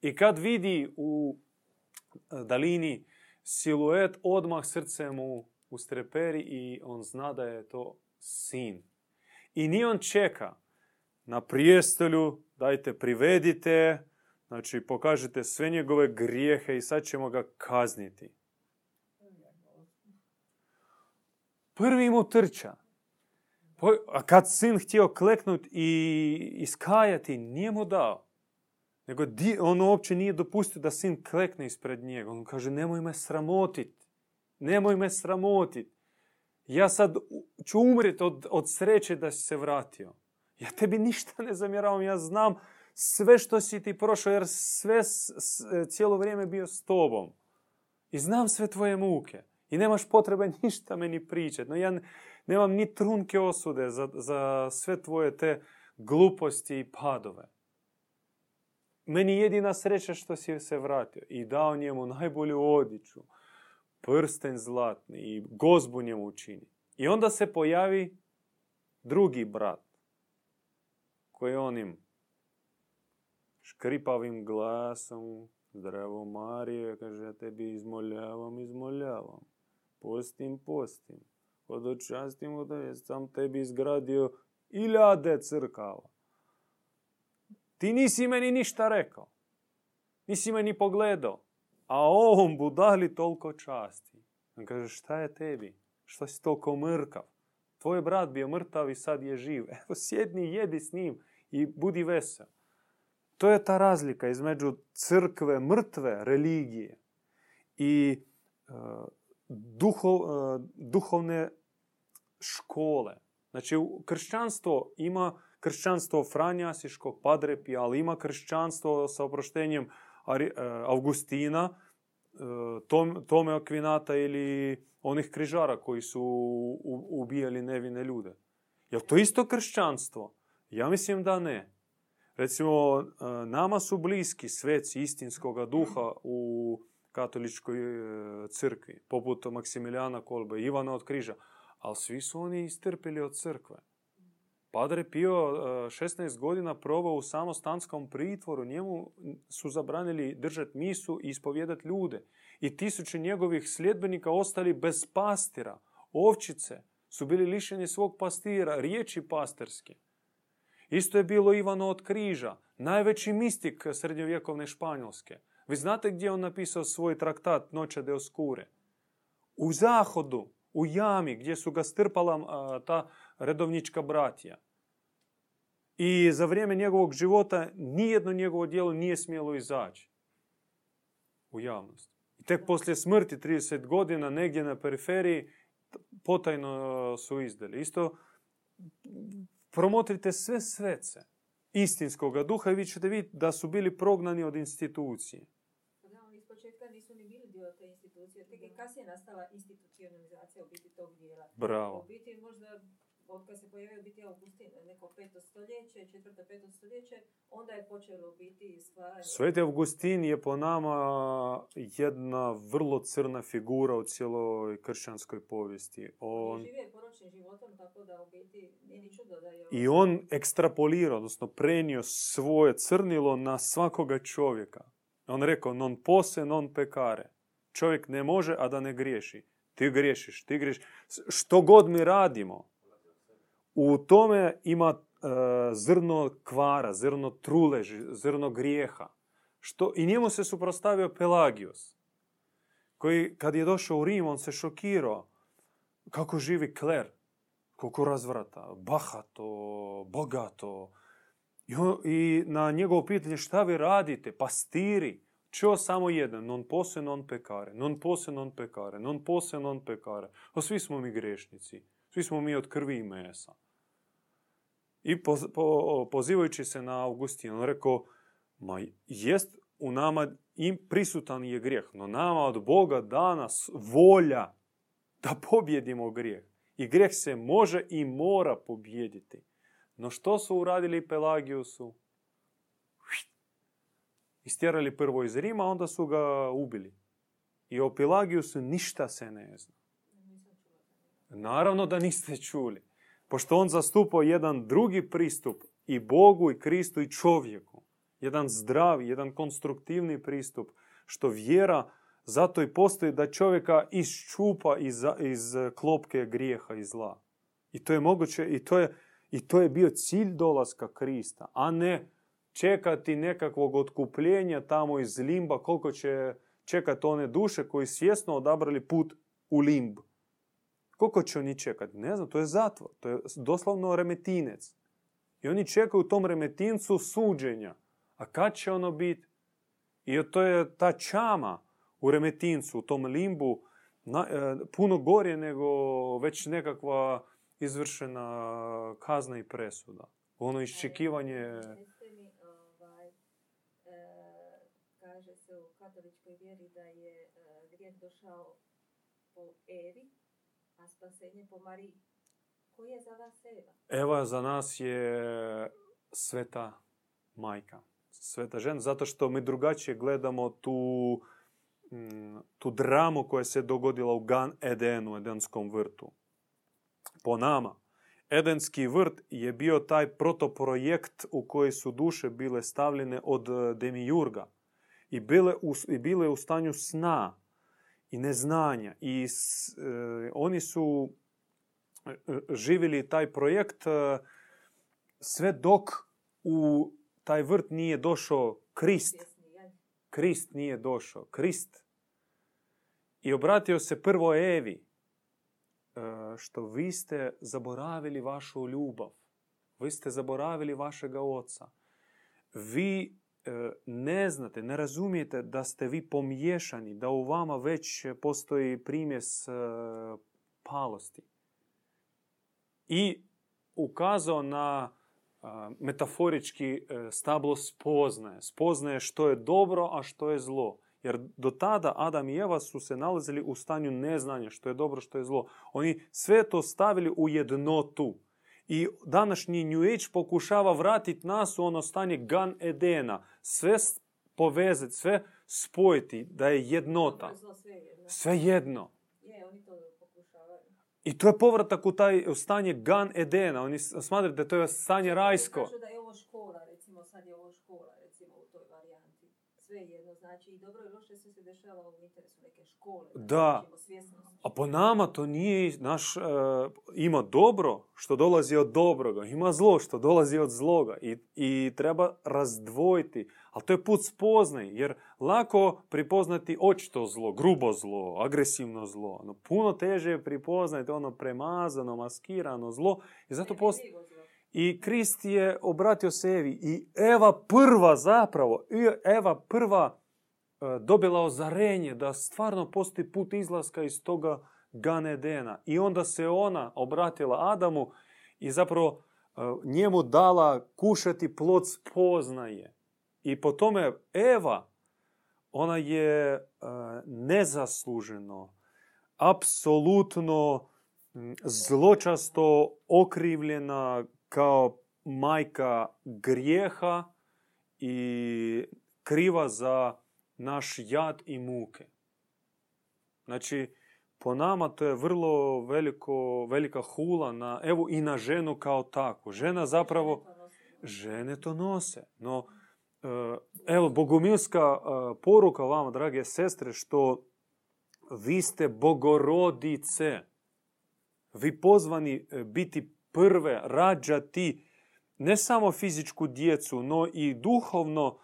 I kad vidi u e, dalini siluet, odmah srce mu ustreperi i on zna da je to sin. I ni on čeka na prijestolju, dajte privedite, znači pokažite sve njegove grijehe i sad ćemo ga kazniti. Prvi mu trča. A kad sin htio kleknut i iskajati, nije mu dao. Nego di- on uopće nije dopustio da sin klekne ispred njega. On kaže, nemoj me sramotit. Nemoj me sramotit. Ja sad ću umret od, od sreće da si se vratio. Ja tebi ništa ne zamjeravam. Ja znam sve što si ti prošao, jer sve s- s- cijelo vrijeme bio s tobom. I znam sve tvoje muke. I nemaš potrebe ništa meni pričati. No ja nemam ni trunke osude za, za sve tvoje te gluposti i padove. Meni je jedina sreća što si se vratio i dao njemu najbolju odjeću, prsten zlatni i gozbu njemu učini. I onda se pojavi drugi brat koji onim škripavim glasom, zdravo Marije, kaže, tebi izmoljavam, izmoljavam, postim, postim, hodočastim, hodočastim, sam tebi izgradio iljade crkava. Ti nisi meni ništa rekao. Nisi me ni pogledao. A ovom budali toliko časti. On kaže, šta je tebi? Što si toliko mrkav? Tvoj brat bio mrtav i sad je živ. Evo, sjedni, jedi s njim i budi vesel. To je ta razlika između crkve, mrtve religije i e, duho- e, duhovne škole. Znači, kršćanstvo ima kršćanstvo Franjasiškog, Padrepija, ali ima kršćanstvo sa oproštenjem e, Augustina, e, Tom- Tome Akvinata ili onih križara koji su ubijali nevine ljude. Je to isto kršćanstvo? Ja mislim da ne. Recimo, e, nama su bliski sveci istinskoga duha u katoličkoj crkvi, poput Maksimilijana Kolbe, Ivana od križa, ali svi su oni istrpili od crkve. Padre Pio 16 godina provao u samostanskom pritvoru, njemu su zabranili držati misu i ispovjedati ljude. I tisuće njegovih sljedbenika ostali bez pastira. Ovčice su bili lišeni svog pastira, riječi pastirske. Isto je bilo Ivano od križa, najveći mistik srednjovjekovne Španjolske. Vi znate gdje je on napisao svoj traktat Noće de Oscure? U zahodu, u jami gdje su ga strpala ta redovnička bratija. I za vrijeme njegovog života nijedno njegovo djelo nije smjelo izaći u javnost. I tek poslije smrti 30 godina negdje na periferiji potajno su izdali. Isto promotrite sve svece istinskog duha i vi ćete vidjeti da su bili prognani od institucije. Da, oni iz početka nisu ni bili institucije. Tek je kasnije nastala institucionalizacija u biti tog dijela. Bravo. U biti možda od kad se pojavio biti Augustin, neko peto stoljeće, četvrto, peto stoljeće, onda je počelo biti stvaranje... Sveti Augustin je po nama jedna vrlo crna figura u cijeloj kršćanskoj povijesti. On... Živio poročnim životom, tako da u biti nije ni čudo da je... I on ekstrapolira, odnosno prenio svoje crnilo na svakoga čovjeka. On rekao, non pose, non pekare. Čovjek ne može, a da ne griješi. Ti griješiš, ti griješiš. Što god mi radimo, u tome ima e, zrno kvara, zrno truleži, zrno grijeha. Što, I njemu se suprostavio Pelagius, koji kad je došao u Rim, on se šokirao kako živi kler, koliko razvrata, bahato, bogato. I, I na njegovo pitanje šta vi radite, pastiri, Čo samo jedan, non pose, non pekare, non pose, non pekare, non pose, non pekare. A svi smo mi grešnici. Svi smo mi od krvi i mesa. I po, pozivajući se na Augustina, on rekao, ma jest u nama im prisutan je grijeh, no nama od Boga danas volja da pobjedimo grijeh. I grijeh se može i mora pobjediti. No što su uradili Pelagiusu? Istjerali prvo iz Rima, onda su ga ubili. I o Pelagiusu ništa se ne zna. Naravno da niste čuli. Pošto on zastupao jedan drugi pristup i Bogu i Kristu i čovjeku. Jedan zdravi, jedan konstruktivni pristup. Što vjera zato i postoji da čovjeka iščupa iz, iz klopke grijeha i zla. I to je moguće i to je, i to je bio cilj dolaska Krista, a ne čekati nekakvog otkupljenja tamo iz limba, koliko će čekati one duše koji svjesno odabrali put u limb. Koliko će oni čekati? Ne znam, to je zatvor. To je doslovno remetinec. I oni čekaju u tom remetincu suđenja. A kad će ono biti? I to je ta čama u remetincu, u tom limbu, na, e, puno gorje nego već nekakva izvršena kazna i presuda. Ono iščekivanje... Ovaj, e, kaže se u katoličkoj vjeri da je e, grijeh došao po Evi, a spasenje po Mariji. Ko je za vas Eva? Eva za nas je sveta majka. Sveta žena, zato što mi drugačije gledamo tu, mm, tu dramu koja se dogodila u Gan Edenu, Edenskom vrtu. Po nama, Edenski vrt je bio taj protoprojekt u koji su duše bile stavljene od demijurga i bile u, i bile u stanju sna i neznanja. I e, oni su e, živjeli taj projekt e, sve dok u taj vrt nije došao Krist. Krist nije došao. Krist. I obratio se prvo Evi. Što vi ste zaboravili vašu ljubav. Vi ste zaboravili vašega oca. Vi E, ne znate, ne razumijete da ste vi pomiješani, da u vama već postoji primjes e, palosti. I ukazao na e, metaforički stablo spoznaje. Spoznaje što je dobro, a što je zlo. Jer do tada Adam i Eva su se nalazili u stanju neznanja što je dobro, što je zlo. Oni sve to stavili u jednotu. I današnji New Age pokušava vratiti nas u ono stanje Gan Edena. Sve povezati, sve spojiti, da je jednota. Sve je jedno. I to je povratak u taj u stanje Gan Edena. Oni smatraju da to je stanje rajsko. Da je ovo škola, recimo, sad je ovo škola, recimo, u toj varijanti. Sve je jedno, znači i dobro i loše sve se dešava u interesu neke škole. Da. A po nama to nije naš... e, ima dobro što dolazi od dobroga. Ima zlo što dolazi od zloga. I, i treba razdvojiti. Ali to je put spoznaj. Jer lako pripoznati očito zlo, grubo zlo, agresivno zlo. No, puno teže je pripoznati ono premazano, maskirano zlo. I zato post... I Krist je obratio se Evi. I Eva prva zapravo, Eva prva dobila ozarenje da stvarno postoji put izlaska iz toga Ganedena. I onda se ona obratila Adamu i zapravo e, njemu dala kušati plod spoznaje. I po tome Eva, ona je e, nezasluženo, apsolutno zločasto okrivljena kao majka grijeha i kriva za naš jad i muke. Znači, po nama to je vrlo veliko, velika hula na, evo i na ženu kao takvu. Žena zapravo, žene to nose. No, e, evo, bogumilska e, poruka vama, drage sestre, što vi ste bogorodice. Vi pozvani e, biti prve, rađati ne samo fizičku djecu, no i duhovno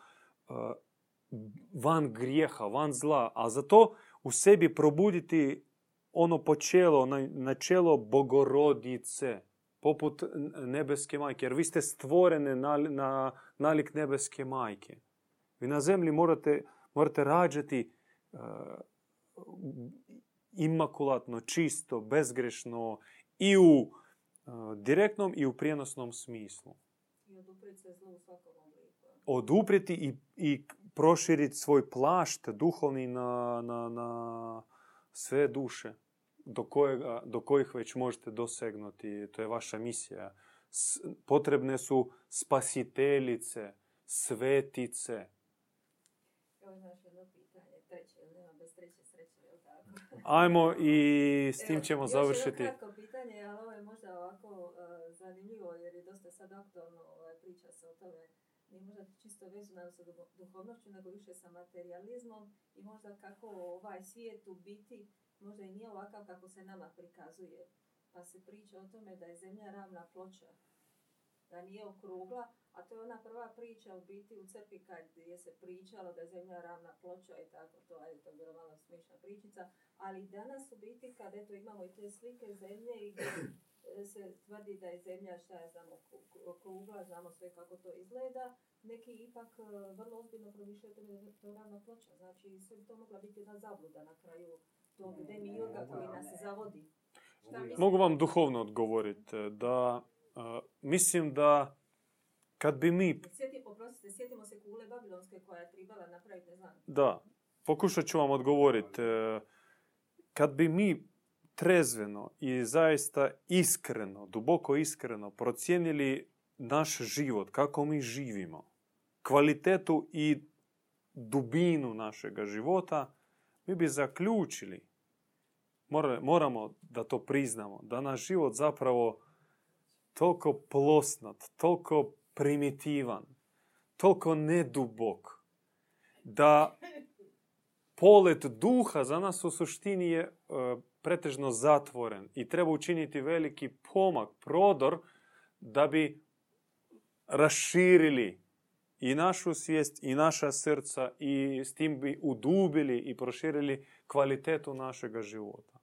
van grijeha, van zla. A za to u sebi probuditi ono počelo, načelo bogorodice, poput nebeske majke. Jer vi ste stvorene na, na nalik nebeske majke. Vi na zemlji morate, morate rađati e, imakulatno, čisto, bezgrešno i u e, direktnom i u prijenosnom smislu. I oduprijeti se zlu u svakom obliku. Oduprijeti i, i proširiti svoj plašt duhovni na, na, na sve duše do, kojega, do kojih već možete dosegnuti. To je vaša misija. S- potrebne su spasiteljice, svetice. Evo znaš jedno pitanje, treće, ili nema bez treće sreće, jel tako? Ajmo i s tim Evo, ćemo još završiti. jedno kratko pitanje, ali ovo je možda ovako e, zanimljivo jer je dosta sad aktualno ovaj, priča se o tome. Nije možda čisto vezano sa duho- duhovnošću, nego više sa materializmom i možda kako ovaj svijet u biti možda i nije ovakav kako se nama prikazuje. Pa se priča o tome da je zemlja ravna ploča, da nije okrugla, a to je ona prva priča u biti u crkvi kad je se pričalo da je zemlja ravna ploča i tako to, ajde, to je bila malo smišna pričica, ali danas u biti kad eto imamo i te slike zemlje i se tvrdi da je zemlja, šta ja znam, oku- okrugla, znamo sve kako to izgleda, neki ipak e, vrlo ozbiljno promišljaju o tome da je to ravna ploča, znači sve bi to mogla biti jedna zabluda na kraju tog demiurga koji nas zavodi. Šta Mogu vam duhovno odgovoriti da uh, mislim da kad bi mi Sjeti, oprostite, sjetimo se kule Babilonske koja je trebala napraviti, ne znam, Da, pokušat ću vam odgovoriti. E, Kad bi mi trezveno i zaista iskreno, duboko iskreno procijenili naš život, kako mi živimo, kvalitetu i dubinu našega života, mi bi zaključili, mora- moramo da to priznamo, da naš život zapravo toliko plosnat, toliko primitivan, toliko nedubok, da polet duha za nas u suštini je e, pretežno zatvoren i treba učiniti veliki pomak, prodor, da bi raširili i našu svijest i naša srca i s tim bi udubili i proširili kvalitetu našega života.